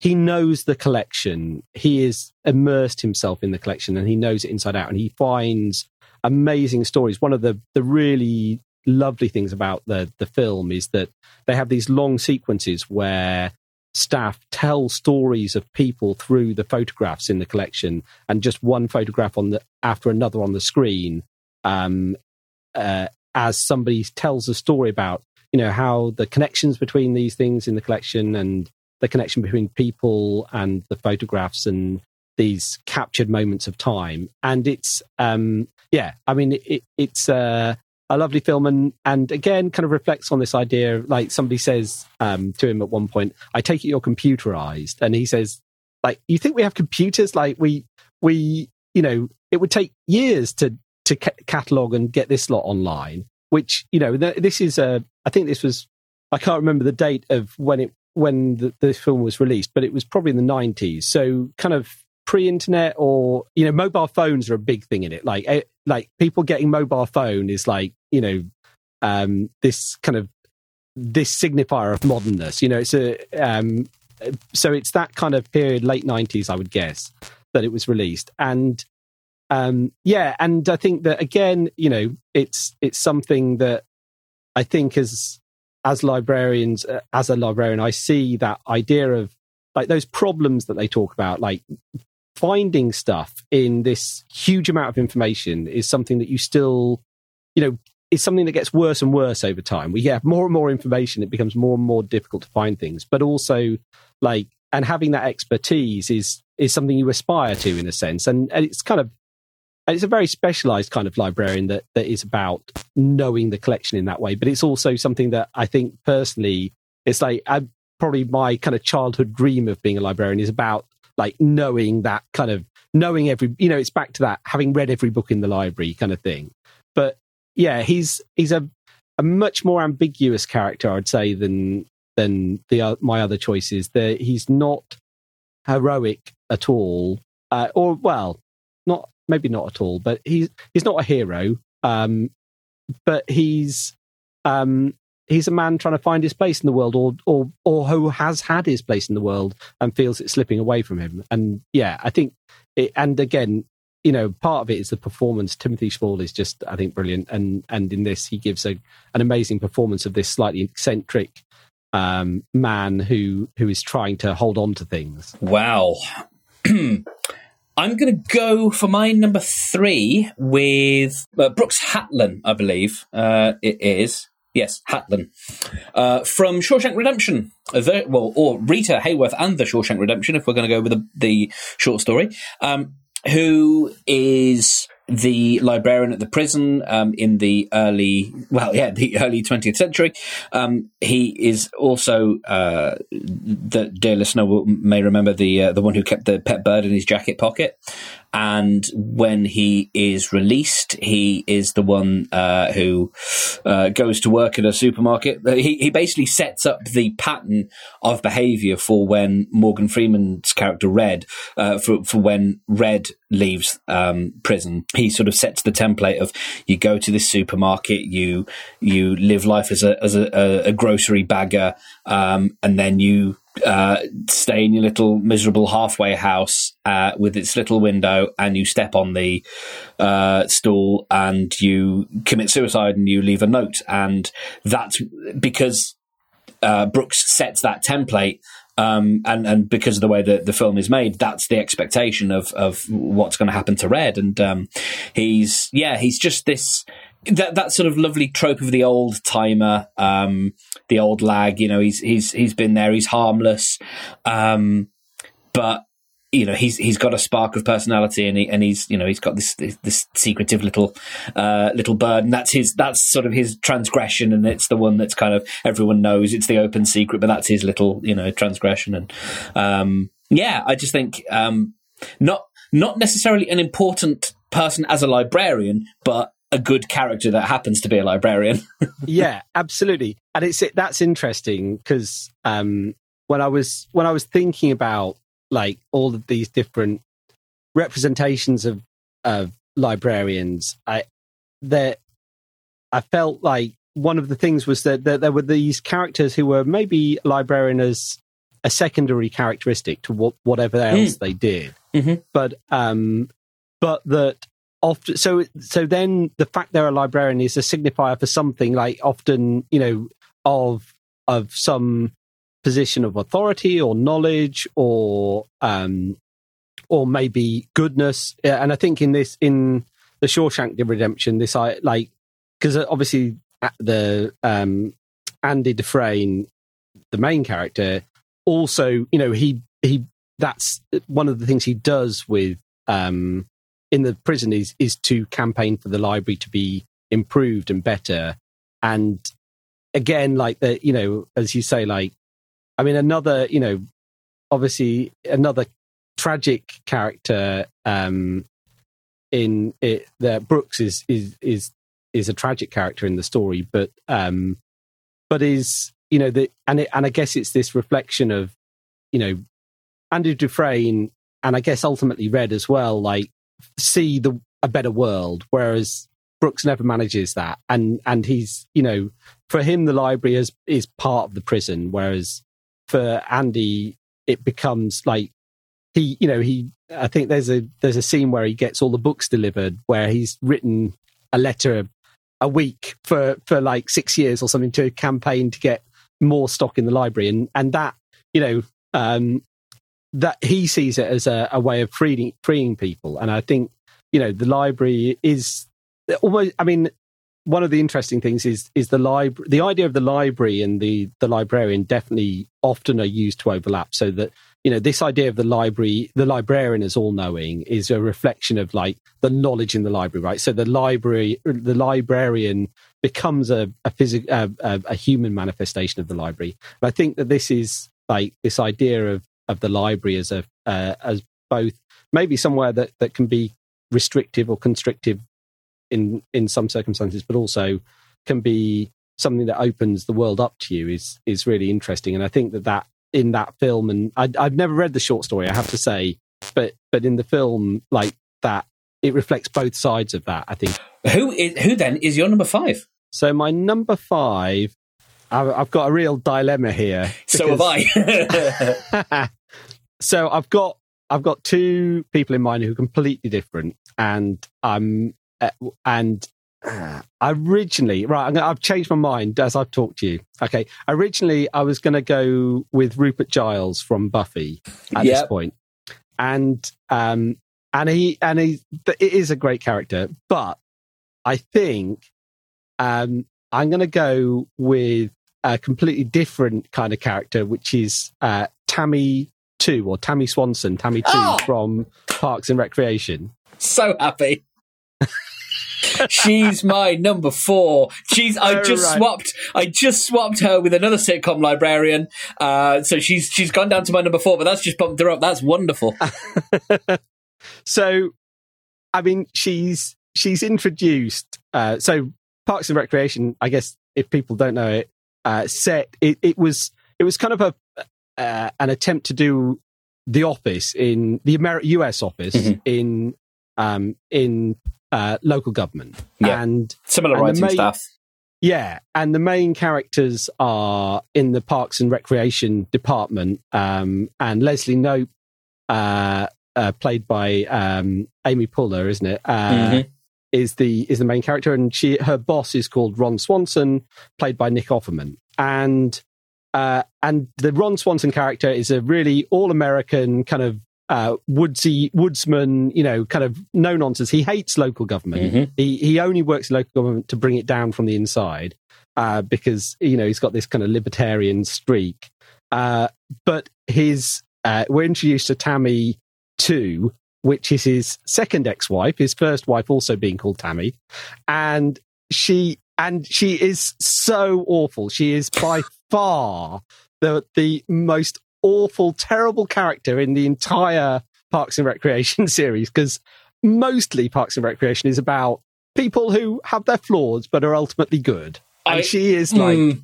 he knows the collection. He is immersed himself in the collection and he knows it inside out and he finds amazing stories. One of the the really lovely things about the the film is that they have these long sequences where staff tell stories of people through the photographs in the collection and just one photograph on the after another on the screen um, uh, as somebody tells a story about you know how the connections between these things in the collection and the connection between people and the photographs and these captured moments of time. And it's um yeah i mean it, it's uh, a lovely film. And and again kind of reflects on this idea like somebody says um to him at one point i take it you're computerized. And he says like you think we have computers? Like we we you know it would take years to to ca- catalog and get this lot online which you know th- this is a I think this was I can't remember the date of when it when the, the film was released, but it was probably in the nineties. So kind of pre-internet or you know mobile phones are a big thing in it. Like eh, like people getting mobile phone is like you know um, this kind of this signifier of modernness. You know, it's a um, so it's that kind of period, late nineties, I would guess, that it was released. And um, yeah, and I think that again, you know, it's it's something that I think as as librarians, uh, as a librarian, I see that idea of like those problems that they talk about, like finding stuff in this huge amount of information is something that you still, you know, is something that gets worse and worse over time. We have more and more information, it becomes more and more difficult to find things. But also, like, and having that expertise is is something you aspire to in a sense, and, and it's kind of and it's a very specialized kind of librarian that, that is about knowing the collection in that way. But it's also something that I think personally, it's like I, probably my kind of childhood dream of being a librarian is about like knowing that kind of knowing every, you know, it's back to that having read every book in the library kind of thing. But yeah, he's he's a a much more ambiguous character, I'd say, than than the uh, my other choices. That he's not heroic at all, uh, or well, not maybe not at all, but he's he's not a hero. Um, but he's um, he's a man trying to find his place in the world, or or or who has had his place in the world and feels it slipping away from him. And yeah, I think, it, and again, you know, part of it is the performance. Timothy Spall is just, I think, brilliant, and and in this he gives a an amazing performance of this slightly eccentric um, man who who is trying to hold on to things. Wow. I'm going to go for my number three with uh, Brooks Hatlen, I believe uh, it is. Yes, Hatlen. Uh, from Shawshank Redemption. The, well, or Rita Hayworth and the Shawshank Redemption, if we're going to go with the, the short story. Um, who is the librarian at the prison um, in the early, well, yeah, the early 20th century. Um, he is also, uh, the dear listener will, may remember the uh, the one who kept the pet bird in his jacket pocket. And when he is released, he is the one uh, who uh, goes to work at a supermarket. He, he basically sets up the pattern of behavior for when Morgan Freeman's character Red, uh, for, for when Red leaves um, prison. He sort of sets the template of you go to this supermarket, you you live life as a as a, a grocery bagger, um, and then you uh, stay in your little miserable halfway house uh, with its little window, and you step on the uh, stool and you commit suicide and you leave a note, and that's because uh, Brooks sets that template. Um, and and because of the way that the film is made, that's the expectation of of what's going to happen to Red, and um, he's yeah, he's just this that that sort of lovely trope of the old timer, um, the old lag. You know, he's he's he's been there. He's harmless, um, but you know he's he's got a spark of personality, and he and he's you know he's got this this, this secretive little uh, little bird, and that's his that's sort of his transgression, and it's the one that's kind of everyone knows it's the open secret, but that's his little you know transgression, and um, yeah, I just think um, not not necessarily an important person as a librarian, but a good character that happens to be a librarian. yeah, absolutely, and it's that's interesting because um, when I was when I was thinking about like all of these different representations of of librarians, I that I felt like one of the things was that, that there were these characters who were maybe librarian as a secondary characteristic to what, whatever else mm. they did, mm-hmm. but um, but that often so so then the fact they're a librarian is a signifier for something like often you know of of some position of authority or knowledge or um or maybe goodness. And i think in this in the shawshank redemption this i like because obviously the um andy dufresne the main character also you know he he that's one of the things he does with um in the prison is is to campaign for the library to be improved and better. And again, like the you know, as you say, like I mean, another you know, obviously another tragic character um, in it. That Brooks is is is is a tragic character in the story, but um, but is you know the and it, and I guess it's this reflection of you know Andrew Dufresne and I guess ultimately Red as well, like see the a better world, whereas Brooks never manages that, and and he's you know for him the library is is part of the prison, whereas for Andy it becomes like he you know he I think there's a there's a scene where he gets all the books delivered where he's written a letter a week for for like six years or something to campaign to get more stock in the library. And and that you know um that he sees it as a, a way of freeing freeing people. And I think you know the library is almost. I mean, one of the interesting things is is the library. The idea of the library and the the librarian definitely often are used to overlap. So that you know this idea of the library, the librarian as all knowing, is a reflection of like the knowledge in the library, right? So the library, the librarian becomes a a, phys- a, a, a human manifestation of the library. And I think that this is like this idea of of the library as a uh, as both maybe somewhere that that can be restrictive or constrictive in in some circumstances, but also can be something that opens the world up to you is is really interesting. And I think that that in that film, and I, I've never read the short story, I have to say, but but in the film, like that, it reflects both sides of that. I think. Who is, who then is your number five? So my number five I've got a real dilemma here. So have I. so I've got I've got two people in mind who are completely different, and I'm uh, and uh, originally right. I'm gonna, I've changed my mind as I've talked to you. Okay, originally I was going to go with Rupert Giles from Buffy at Yep. this point, and um and he and he it is a great character, but I think um I'm going to go with a completely different kind of character, which is uh, Tammy Two or Tammy Swanson, Tammy Two Oh! from Parks and Recreation. So happy. She's my number four. She's. I just right. swapped. I just swapped her with another sitcom librarian. Uh, so she's she's gone down to my number four, but that's just bumped her up. That's wonderful. so, I mean, she's she's introduced. Uh, so, Parks and Recreation. I guess if people don't know it, uh, set it, it was it was kind of a uh, an attempt to do the office in the Ameri- U.S. office Mhm. in um, in uh, local government, Yeah. and Similar And writing main- staff. yeah, and the main characters are in the Parks and Recreation department, um, and Leslie Knope, uh, uh, played by um, Amy Poehler, isn't it? Uh, Mhm. Is the is the main character, and she her boss is called Ron Swanson, played by Nick Offerman, and uh, and the Ron Swanson character is a really all American kind of uh, woodsy woodsman, you know, kind of no nonsense. He hates local government. Mhm. He he only works in local government to bring it down from the inside, uh, because you know he's got this kind of libertarian streak. Uh, but his uh, we're introduced to Tammy two, which is his second ex-wife, his first wife also being called Tammy, and she and she is so awful. She is by far the the most awful, terrible character in the entire Parks and Recreation series because mostly Parks and Recreation is about people who have their flaws but are ultimately good. And I- she is like, Mm.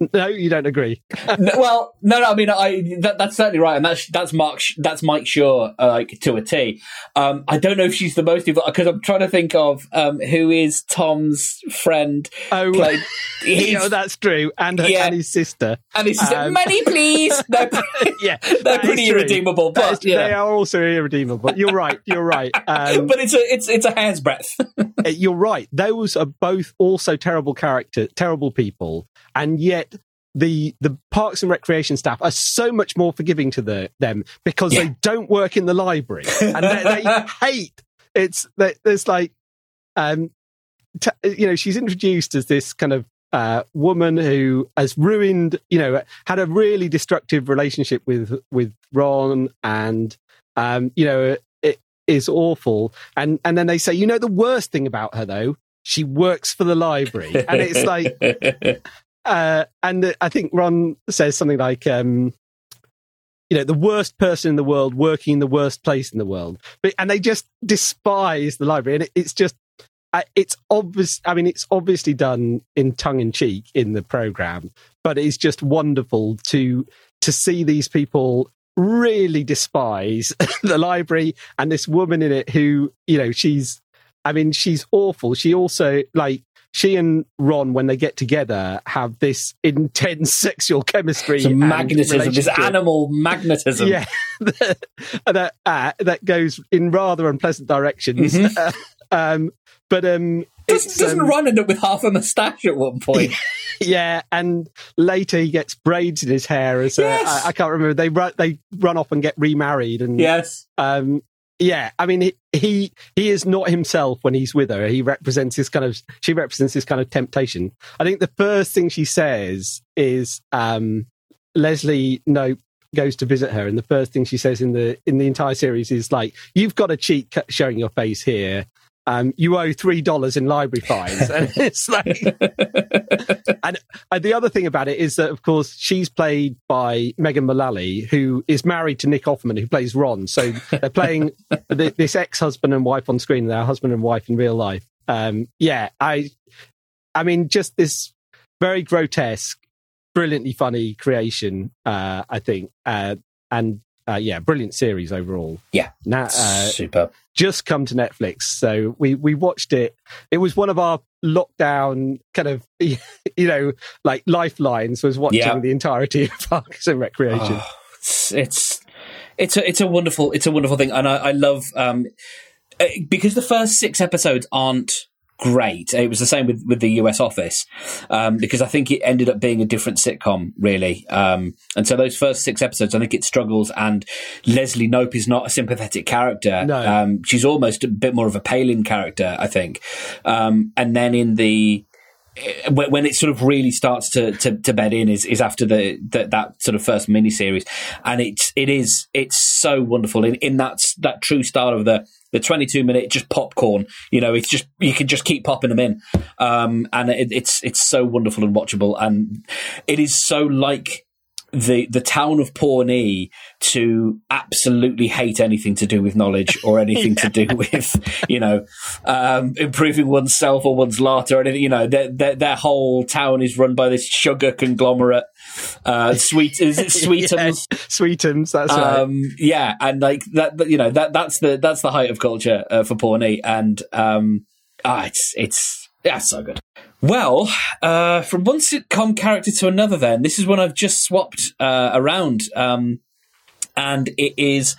no, you don't agree. No, well, no, no. I mean, I that, that's certainly right, and that's that's Mark. That's Mike Shaw, uh, like to a T. Um, I don't know if she's the most because I'm trying to think of um, who is Tom's friend. Oh, Played, you know, that's true. And, her, Yeah. and his sister. and he's just um, money, please. They're, Yeah, they're pretty irredeemable, but is- They are also irredeemable. You're right. You're right. Um, but it's a it's it's a hair's breadth. Uh, you're right. Those are both also terrible character, terrible people, and yet the the Parks and Recreation staff are so much more forgiving to the, them because Yeah. they don't work in the library and they, they hate. It's there's like, um, t- you know, she's introduced as this kind of uh, woman who has ruined, you know, had a really destructive relationship with with Ron, and um, you know, it is awful. And and then they say, you know, the worst thing about her though, she works for the library, and it's like, uh, and I think Ron says something like, um, you know, the worst person in the world working in the worst place in the world, but and they just despise the library, and it, it's just. Uh, it's obvious. I mean, it's obviously done in tongue in cheek in the program, but it's just wonderful to to see these people really despise the library and this woman in it who, you know, she's. I mean, she's awful. She also like she and Ron when they get together have this intense sexual chemistry, Some magnetism, this animal magnetism. Yeah, that uh, that goes in rather unpleasant directions. Mhm. um, but um, Does, it's, doesn't um, Ron end up with half a moustache at one point? yeah, and later he gets braids in his hair. As Yes. I, I can't remember. They run they run off and get remarried, and yes. um, yeah. I mean, he, he is not himself when he's with her. He represents this kind of she represents this kind of temptation. I think the first thing she says is um, Leslie Knope goes to visit her, and the first thing she says in the in the entire series is like, "You've got a cheat showing your face here." Um, you owe three dollars in library fines, and it's like, and, and the other thing about it is that, of course, she's played by Megan Mullally, who is married to Nick Offerman, who plays Ron. So they're playing th- this ex-husband and wife on screen, their husband and wife in real life. Um, yeah, I, I mean, just this very grotesque, brilliantly funny creation. Uh, I think, uh, and uh, yeah, brilliant series overall. Yeah. Now, uh, Super. just come to Netflix. So we we watched it. It was one of our lockdown kind of you know like lifelines was watching Yeah. the entirety of Parks and Recreation. Oh, it's, it's it's a it's a wonderful it's a wonderful thing, and I, I love um, uh, because the first six episodes aren't great. It was the same with, with the US Office, um, because I think it ended up being a different sitcom, really. Um, and so those first six episodes, I think it struggles. And Leslie Knope is not a sympathetic character. No. Um, she's almost a bit more of a Palin character, I think. Um, and then in the eh, when when it sort of really starts to, to, to bed in is, is after the, the that sort of first mini series, and it's it is it's so wonderful in, in that that true style of the the 22 minute just popcorn you know it's just you can just keep popping them in. Um, and it, it's it's so wonderful and watchable. And it is so like the the town of Pawnee to absolutely hate anything to do with knowledge or anything to do with you know um, improving oneself or one's lot or anything. You know, their, their, their whole town is run by this sugar conglomerate. Uh, sweet is it Sweetums? Sweetums, that's right. um, yeah, and like that, you know, that that's the that's the height of culture uh, for Pawnee, and um, ah, it's it's yeah, it's so good. Well, uh, from one sitcom character to another, then this is one I've just swapped uh, around, um, and it is.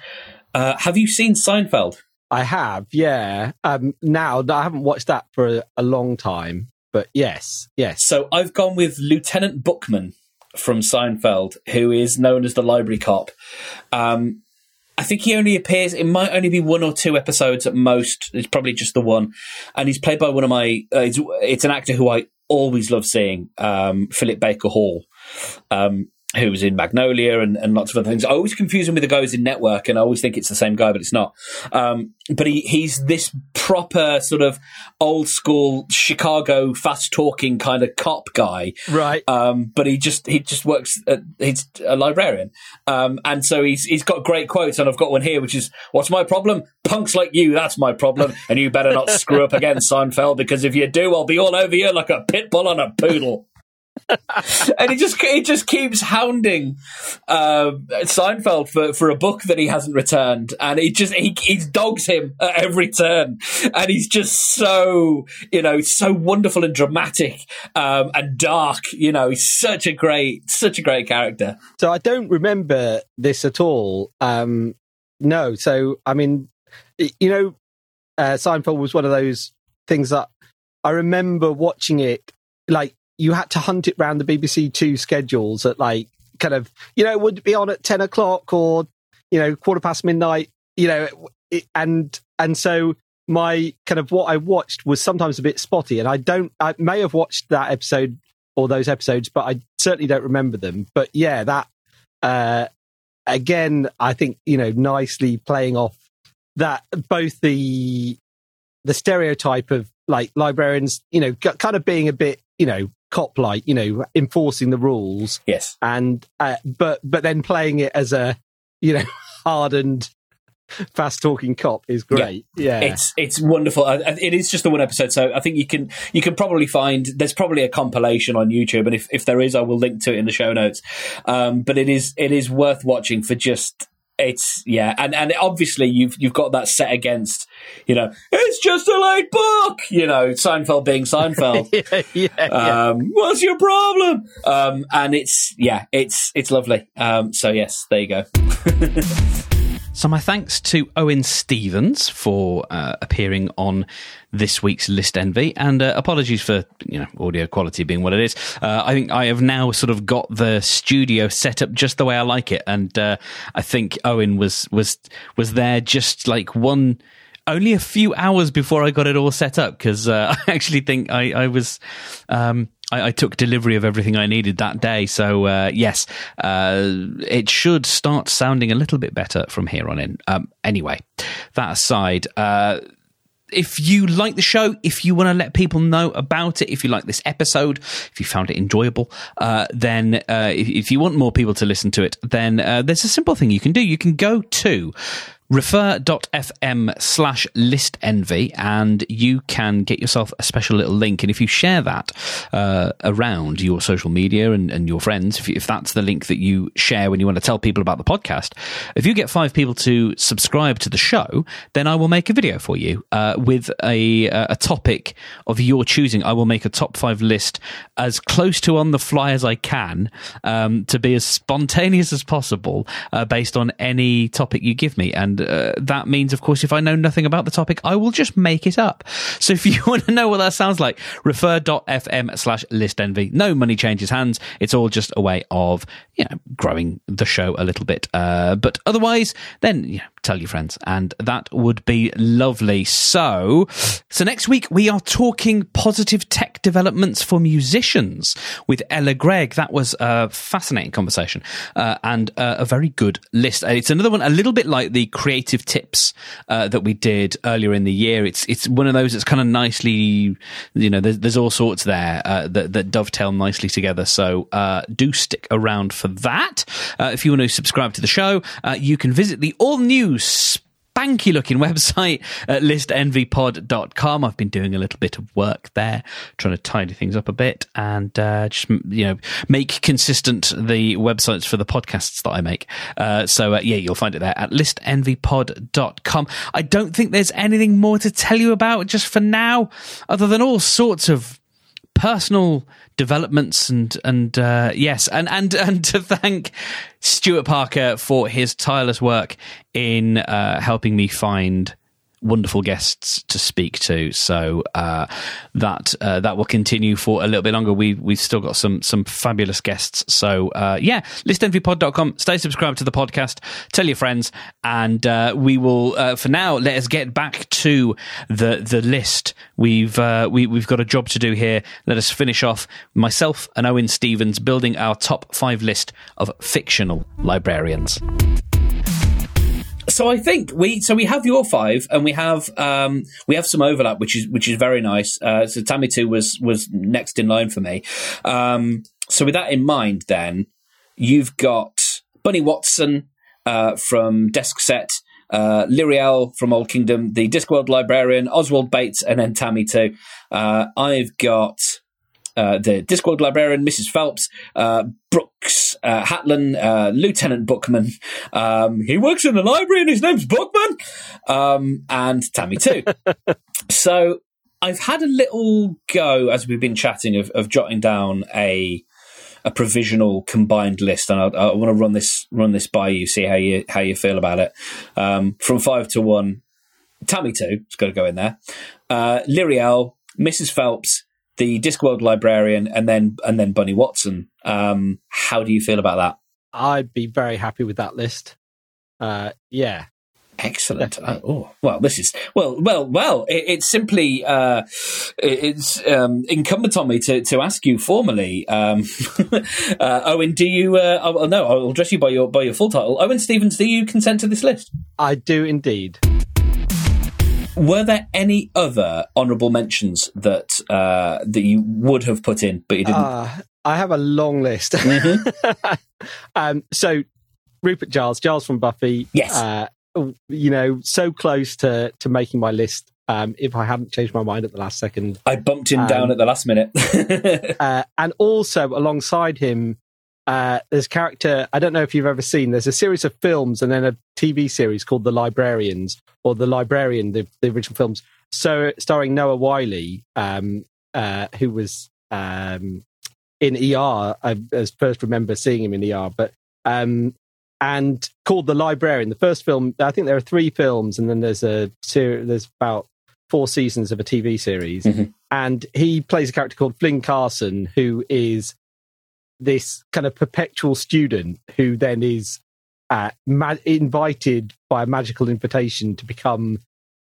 Uh, have you seen Seinfeld? I have, yeah. Um, now I haven't watched that for a, a long time, but yes, yes. So I've gone with Lieutenant Bookman from Seinfeld, who is known as the library cop. Um, I think he only appears. It might only be one or two episodes at most. It's probably just the one, and he's played by one of my. Uh, it's, it's an actor who I always love seeing, um, Philip Baker Hall. Um, who was in Magnolia and, and lots of other things. I always confuse him with the guy who's in Network, and I always think it's the same guy, but it's not. Um, but he, he's this proper sort of old school Chicago fast talking kind of cop guy, Right. um, but he just he just works. At, he's a librarian, um, and so he's he's got great quotes, and I've got one here, which is, "What's my problem? Punks like you, that's my problem, and you better not screw up again, Seinfeld, because if you do, I'll be all over you like a pit bull on a poodle." And he just he just keeps hounding um, Seinfeld for, for a book that he hasn't returned, and he just he he dogs him at every turn, and he's just so you know so wonderful and dramatic um, and dark. You know, he's such a great such a great character. So I don't remember this at all. Um, no. So I mean, you know, uh, Seinfeld was one of those things that I remember watching it. Like you had to hunt it round the BBC Two schedules at like kind of you know would be on at ten o'clock or you know quarter past midnight. You know, it, and and so my kind of what I watched was sometimes a bit spotty, and I don't. I may have watched that episode or those episodes, but I certainly don't remember them. But yeah, that uh, again, I think you know nicely playing off that both the the stereotype of like librarians, you know, kind of being a bit, you know, cop like, you know, enforcing the rules, Yes, and uh, but but then playing it as a, you know, hardened, fast talking cop is great. Yeah, it's it's wonderful. It is just the one episode, so I think you can you can probably find there's probably a compilation on YouTube, and if, if there is, I will link to it in the show notes. Um, but it is it is worth watching for just it's yeah, and and obviously you've you've got that set against you know it's just a late book, you know Seinfeld being Seinfeld. yeah, yeah, yeah. Um, what's your problem? Um, and it's yeah, it's it's lovely. Um, so yes, there you go. So, my thanks to Owen Stephens for uh, appearing on this week's List Envy, and uh, apologies for you know audio quality being what it is. Uh, I think I have now sort of got the studio set up just the way I like it, and uh, I think Owen was was was there just like one. Only a few hours before I got it all set up because uh, I actually think I, I was um, I, I took delivery of everything I needed that day. So uh, yes, uh, it should start sounding a little bit better from here on in. Um, anyway, that aside. Uh, if you like the show, if you want to let people know about it, if you like this episode, if you found it enjoyable, uh, then uh, if, if you want more people to listen to it, then uh, there's a simple thing you can do. You can go to refer.fm slash list envy and you can get yourself a special little link. And if you share that uh, around your social media and, and your friends, if, if that's the link that you share when you want to tell people about the podcast, if you get five people to subscribe to the show, then I will make a video for you uh, with a, a topic of your choosing. I will make a top five list as close to on the fly as I can um, to be as spontaneous as possible uh, based on any topic you give me. And uh, that means, of course, if I know nothing about the topic, I will just make it up. So if you want to know what that sounds like, refer.fm slash list envy. No money changes hands. It's all just a way of, you know, growing the show a little bit. Uh, but otherwise, then, you know, tell your friends. And that would be lovely. So, so next week we are talking positive tech developments for musicians with Ella Gregg. That was a fascinating conversation uh, and uh, a very good list. It's another one, a little bit like the creative tips uh, that we did earlier in the year. It's it's one of those that's kind of nicely, you know, there's, there's all sorts there uh, that, that dovetail nicely together. So uh, do stick around for that. Uh, if you want to subscribe to the show, you can visit the all new spanky looking website at listenvypod.com. I've been doing a little bit of work there, trying to tidy things up a bit and uh, just, you know, make consistent the websites for the podcasts that I make. Uh, so, uh, yeah, you'll find it there at listenvypod.com. I don't think there's anything more to tell you about just for now, other than all sorts of personal developments and and uh, yes, and and and to thank Stuart Parker for his tireless work in uh, helping me find wonderful guests to speak to. So uh, that uh, that will continue for a little bit longer. We we've still got some some fabulous guests. So uh, yeah, listenvypod.com. Stay subscribed to the podcast. Tell your friends, and uh, we will uh, for now let us get back to the the list. We've uh, we we've got a job to do here. Let us finish off myself and Owen Stephens building our top five list of fictional librarians so I think we so we have your five, and we have um, we have some overlap, which is which is very nice. Uh, so Tammy two was was next in line for me. Um, so with that in mind, then you've got Bunny Watson uh, from Desk Set. Uh, Lirael from Old Kingdom, the Discworld Librarian, Oswald Bates, and then Tammy Two. Uh, I've got uh, the Discworld librarian, Mrs. Phelps, uh, Brooks, uh, Hatlen, uh, Lieutenant Bookman. Um, he works in the library and his name's Bookman. Um, and Tammy Two. so I've had a little go as we've been chatting of, of jotting down a a provisional combined list, and I, I want to run this run this by you, see how you how you feel about it. Um, from five to one, Tammy two, it's got to go in there. Uh, Lirael, Mrs. Phelps, the Discworld librarian, and then and then Bunny Watson. Um, how do you feel about that? I'd be very happy with that list. Uh, yeah, Excellent. Uh, oh, well, this is well, well, well. It, it's simply uh, it's um, incumbent on me to, to ask you formally, um, uh, Owen. Do you? Uh, oh, no, I'll address you by your by your full title. Owen Stephens. Do you consent to this list? I do indeed. Were there any other honourable mentions that uh, that you would have put in, but you didn't? Uh, I have a long list. Mm-hmm. um, so, Rupert Giles, Giles from Buffy. Yes. Uh, you know, so close to to making my list. Um, if I hadn't changed my mind at the last second, I bumped him um, down at the last minute. uh, and also alongside him, uh, there's character I don't know if you've ever seen. There's a series of films and then a TV series called The Librarians or The Librarian, the, the original films. So starring Noah Wyle, um, uh, who was um, in ER. I as first remember seeing him in ER, but um, and called The Librarian. The first film, I think there are three films, and then there's a ser- there's about four seasons of a TV series, mm-hmm. and he plays a character called Flynn Carsen, who is this kind of perpetual student who then is uh, ma- invited by a magical invitation to become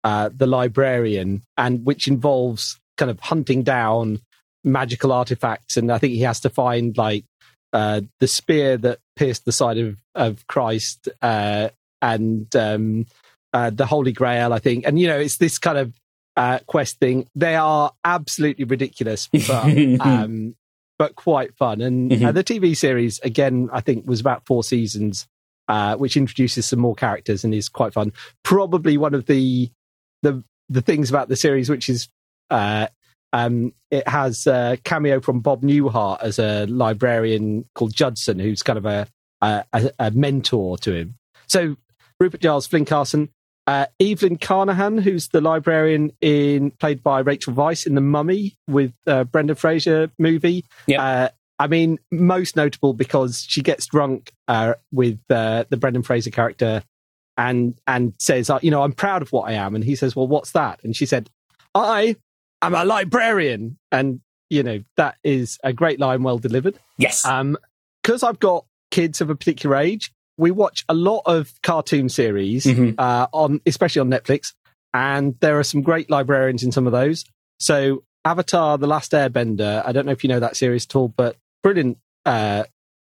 uh, the librarian, and which involves kind of hunting down magical artifacts. And I think he has to find like uh, the spear that pierced the side of of Christ uh, and um, uh, the Holy Grail. I think, and you know, it's this kind of uh, quest thing. They are absolutely ridiculous, but um, but quite fun. And uh, mm-hmm. uh, the TV series, again, I think was about four seasons. uh, which introduces some more characters and is quite fun. Probably one of the the the things about the series which is uh, um, it has a cameo from Bob Newhart as a librarian called Judson, who's kind of a a, a mentor to him. So Rupert Giles, Flynn Carsen, uh, Evelyn Carnahan, who's the librarian in played by Rachel Weisz in The Mummy with uh, Brendan Fraser movie. Yeah. Uh, I mean, most notable because she gets drunk uh, with uh, the Brendan Fraser character and and says, uh, you know, I'm proud of what I am. And he says, well, what's that? And she said, I am a librarian. And, you know, that is a great line, well delivered. Yes. Um, because I've got kids of a particular age, we watch a lot of cartoon series Mhm. uh, on, especially on Netflix, and there are some great librarians in some of those. So, Avatar: The Last Airbender. I don't know if you know that series at all, but brilliant uh,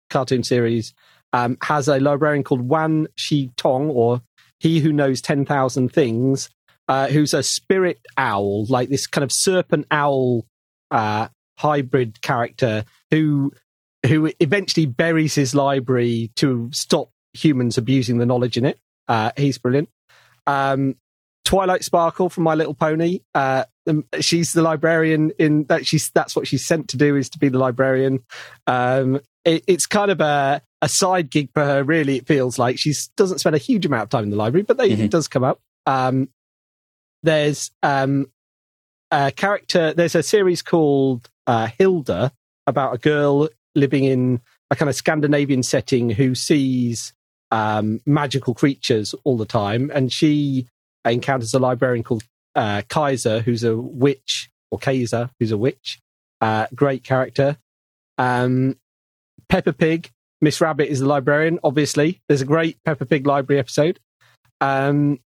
cartoon series. Um, has a librarian called Wan Shi Tong, or He Who Knows Ten Thousand Things, uh, who's a spirit owl, like this kind of serpent owl uh, hybrid character who who eventually buries his library to stop humans abusing the knowledge in it. Uh, he's brilliant. Um, Twilight Sparkle from My Little Pony. Uh, um, she's the librarian in that. She's that's what she's sent to do is to be the librarian. Um, it, it's kind of a a side gig for her. Really, it feels like she doesn't spend a huge amount of time in the library, but they, Mhm. it does come up. Um, there's um, a character. There's a series called uh, Hilda about a girl living in a kind of Scandinavian setting who sees um, magical creatures all the time, and she encounters a librarian called uh, Kaisa, who's a witch, or Kaisa, who's a witch. Uh, great character. Um, Peppa Pig, Miss Rabbit is the librarian. Obviously, there's a great Peppa Pig library episode. Um,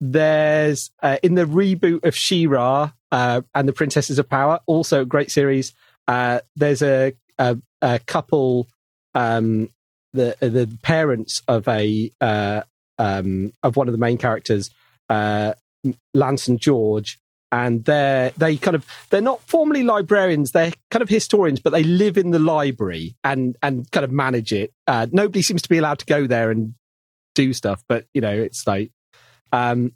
there's uh, in the reboot of She-Ra uh, and the Princesses of Power, also a great series. Uh, there's a, a, a couple, um, the the parents of a uh, um, of one of the main characters, uh, Lance and George, and they're they kind of they're not formally librarians; they're kind of historians, but they live in the library and and kind of manage it. Uh, nobody seems to be allowed to go there and do stuff, but you know it's like, um,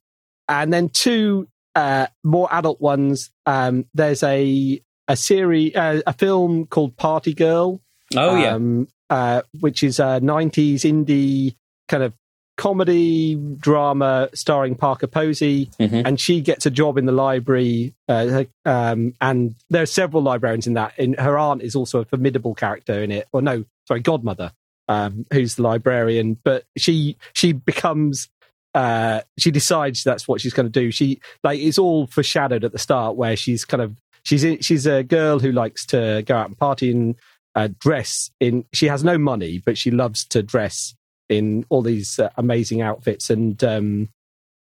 and then two uh, more adult ones. Um, there's a a series, uh, a film called Party Girl, oh yeah. um, uh, which is a 90s indie kind of comedy drama starring Parker Posey. Mhm. And she gets a job in the library. Uh, um, and there are several librarians in that. And her aunt is also a formidable character in it. Or no, sorry, godmother, um, who's the librarian. But she she becomes. Uh, she decides that's what she's going to do. She like it's all foreshadowed at the start, where she's kind of she's she's a girl who likes to go out and party and uh, dress in. She has no money, but she loves to dress in all these uh, amazing outfits. And um,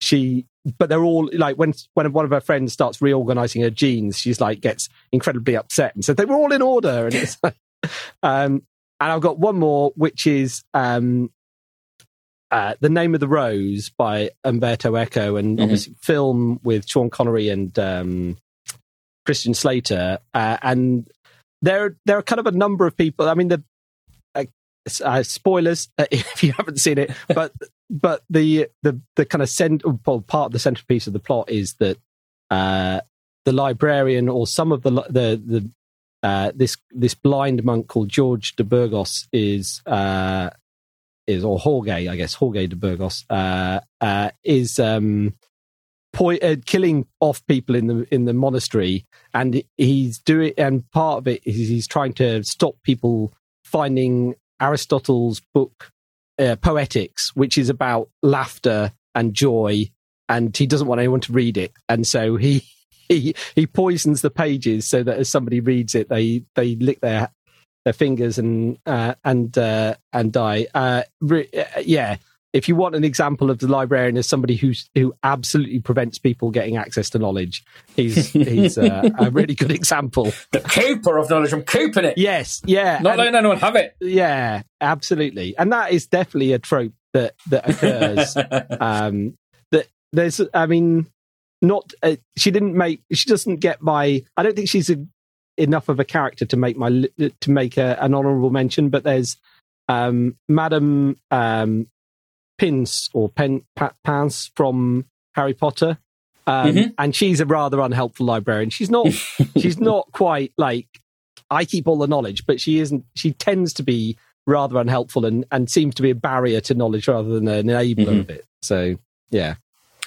she, but they're all like when when one of her friends starts reorganizing her jeans, she's like gets incredibly upset and says they were all in order. And it's like, um, and I've got one more, which is um, uh, the name of the rose by Umberto Eco, and Mhm. obviously film with Sean Connery and um, Christian Slater, uh, and there there are kind of a number of people. I mean, the uh, uh, spoilers uh, if you haven't seen it, but but the the the kind of cent- well, part of the centerpiece of the plot is that uh, the librarian or some of the li- the the uh, this this blind monk called George de Burgos is uh, is or Jorge, I guess Jorge de Burgos uh, uh, is um, uh, killing off people in the in the monastery, and he's doing and part of it is he's trying to stop people finding Aristotle's book uh, Poetics, which is about laughter and joy, and he doesn't want anyone to read it, and so he. He, he poisons the pages so that as somebody reads it, they, they lick their their fingers and uh, and uh, and die. Uh, re- uh, yeah, if you want an example of the librarian as somebody who's who absolutely prevents people getting access to knowledge, he's he's uh, a really good example. The keeper of knowledge. I'm keeping it. Yes, yeah, Not and- letting anyone have it. yeah, absolutely, and that is definitely a trope that that occurs. um, that there's, I mean, not uh, she didn't make she doesn't get my. I don't think she's a, enough of a character to make my to make a, an honourable mention. But there's um, Madam um, Pince or Pen pa- Pance from Harry Potter, um, Mhm. and she's a rather unhelpful librarian. She's not. she's not quite like I keep all the knowledge, but she isn't. She tends to be rather unhelpful and and seems to be a barrier to knowledge rather than an enabler Mhm. of it. So yeah.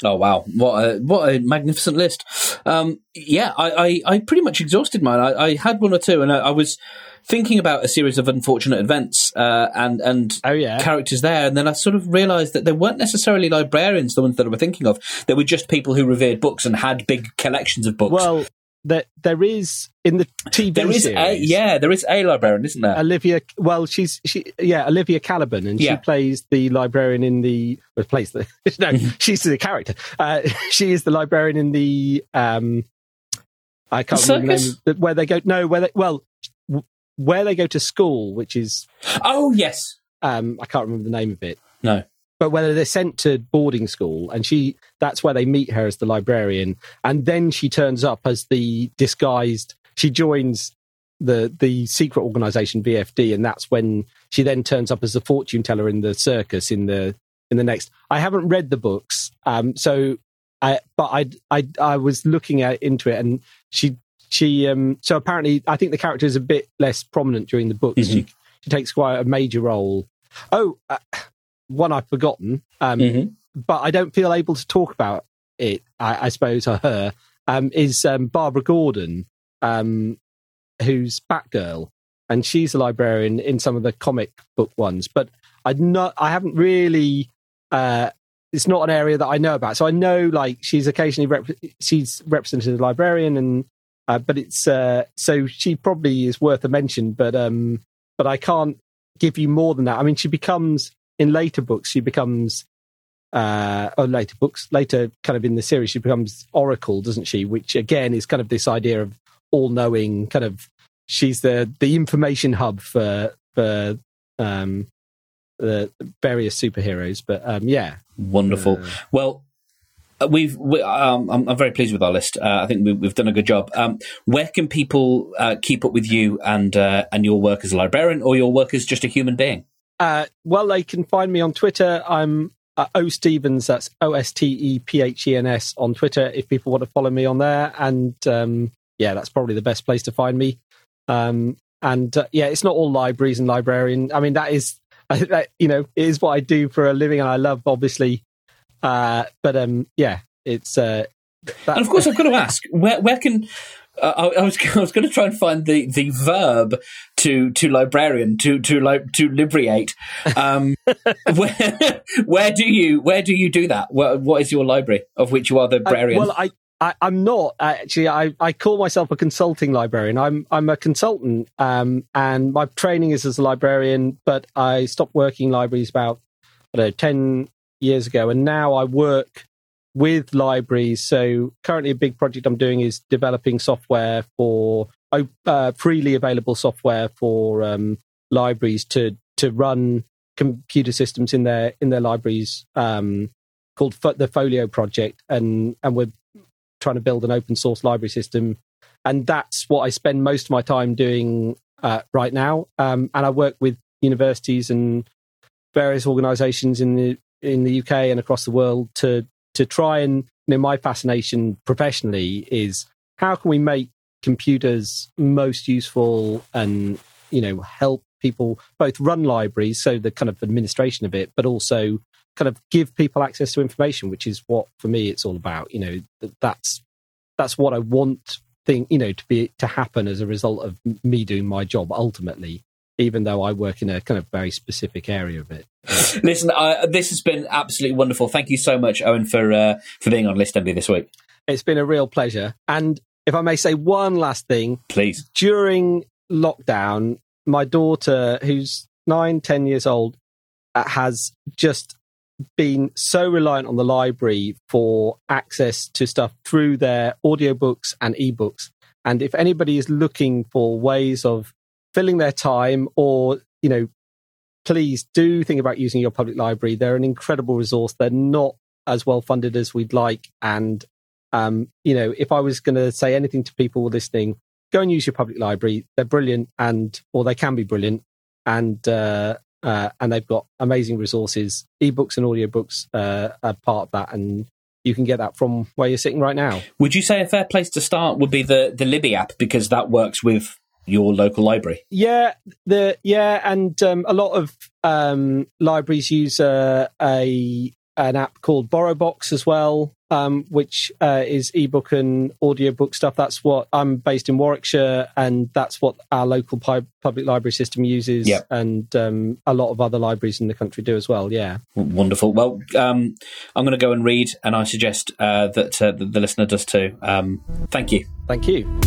Oh wow, what a what a magnificent list! Um, yeah, I, I, I pretty much exhausted mine. I, I had one or two, and I, I was thinking about a series of unfortunate events uh, and and Oh yeah. characters there, and then I sort of realised that they weren't necessarily librarians. The ones that I were thinking of, they were just people who revered books and had big collections of books. Well, there there is in the TV there is series. a yeah, there is a librarian, isn't there? Olivia. Well, she's she yeah Olivia Caliban, and Yeah. she plays the librarian in the well, plays the no Mm-hmm. she's the character. Uh, she is the librarian in the um I can't The remember the name, where they go. No, where they well where they go to school, which is oh yes, um I can't remember the name of it. no, but whether they're sent to boarding school and she that's where they meet her as the librarian. And then she turns up as the disguised she joins the the secret organization VFD and that's when she then turns up as the fortune teller in the circus in the in the next. I haven't read the books um so I but I I I was looking at into it and she she um so apparently I think the character is a bit less prominent during the books she she takes quite a major role. Oh uh, one I've forgotten, um, Mhm. but I don't feel able to talk about it. I, I suppose or her um, is um, Barbara Gordon, um, who's Batgirl, and she's a librarian in some of the comic book ones. But I not, I haven't really. Uh, it's not an area that I know about, so I know like she's occasionally rep- she's represented as a librarian, and uh, but it's uh, so she probably is worth a mention. But um, but I can't give you more than that. I mean, she becomes in later books, she becomes, uh, or later books, later kind of in the series, she becomes Oracle, doesn't she? Which again is kind of this idea of all knowing, kind of, she's the, the information hub for, for, um, the various superheroes. But, um, yeah. wonderful. Uh, Well, uh, we've we, um, I'm, I'm very pleased with our list. Uh, I think we, we've done a good job. Um, where can people uh, keep up with you and uh, and your work as a librarian or your work as just a human being? Uh, well, they can find me on Twitter. I'm uh, O Stephens. That's O S T E P H E N S on Twitter. If people want to follow me on there, and um, yeah, that's probably the best place to find me. Um, and uh, yeah, it's not all libraries and librarian. I mean, that is that, you know it is what I do for a living, and I love obviously. Uh, but um, yeah, it's uh, that, And of course, I've got to ask where where can I, I was I was going to try and find the, the verb to to librarian to to like to liberate. Um, where where do you where do you do that? What, what is your library of which you are the Uh, librarian? well, I, I, I'm not actually. I, I call myself a consulting librarian. I'm I'm a consultant, um, and my training is as a librarian. But I stopped working libraries about I don't know ten years ago, and now I work with libraries. So currently, a big project I'm doing is developing software for uh, freely available software for um, libraries to to run computer systems in their in their libraries um, called Fo- the Folio project, and and we're trying to build an open source library system, and that's what I spend most of my time doing uh, right now. Um, and I work with universities and various organisations in the in the UK and across the world to to try and you know my fascination professionally is how can we make computers most useful and you know help people both run libraries so the kind of administration of it but also kind of give people access to information which is what for me it's all about. You know that's that's what i want thing you know to be to happen as a result of me doing my job ultimately even though i work in a kind of very specific area of it Listen, uh, this has been absolutely wonderful. Thank you so much, Owen, for uh, for being on List Envy this week. it's been a real pleasure and if i may say one last thing Please. during lockdown, my daughter, who's nine, ten years old, uh, has just been so reliant on the library for access to stuff through their audiobooks and ebooks. And if anybody is looking for ways of filling their time or, you know, please do think about using your public library. They're an incredible resource. They're not as well funded as we'd like. And, um, you know, if I was going to say anything to people listening, go and use your public library. They're brilliant and, or they can be brilliant. And, uh, uh, and they've got amazing resources, ebooks and audiobooks uh, are part of that, and you can get that from where you're sitting right now. Would you say a fair place to start would be the the Libby app because that works with your local library? Yeah, the yeah, and um, a lot of um, libraries use uh, a an app called BorrowBox as well, um, which uh, is ebook and audiobook stuff. That's what I'm based in Warwickshire, and that's what our local pi- public library system uses, Yep. and um, a lot of other libraries in the country do as well. Yeah. Wonderful. Well, um, I'm going to go and read, and I suggest uh, that uh, the, the listener does too. Um, thank you. Thank you.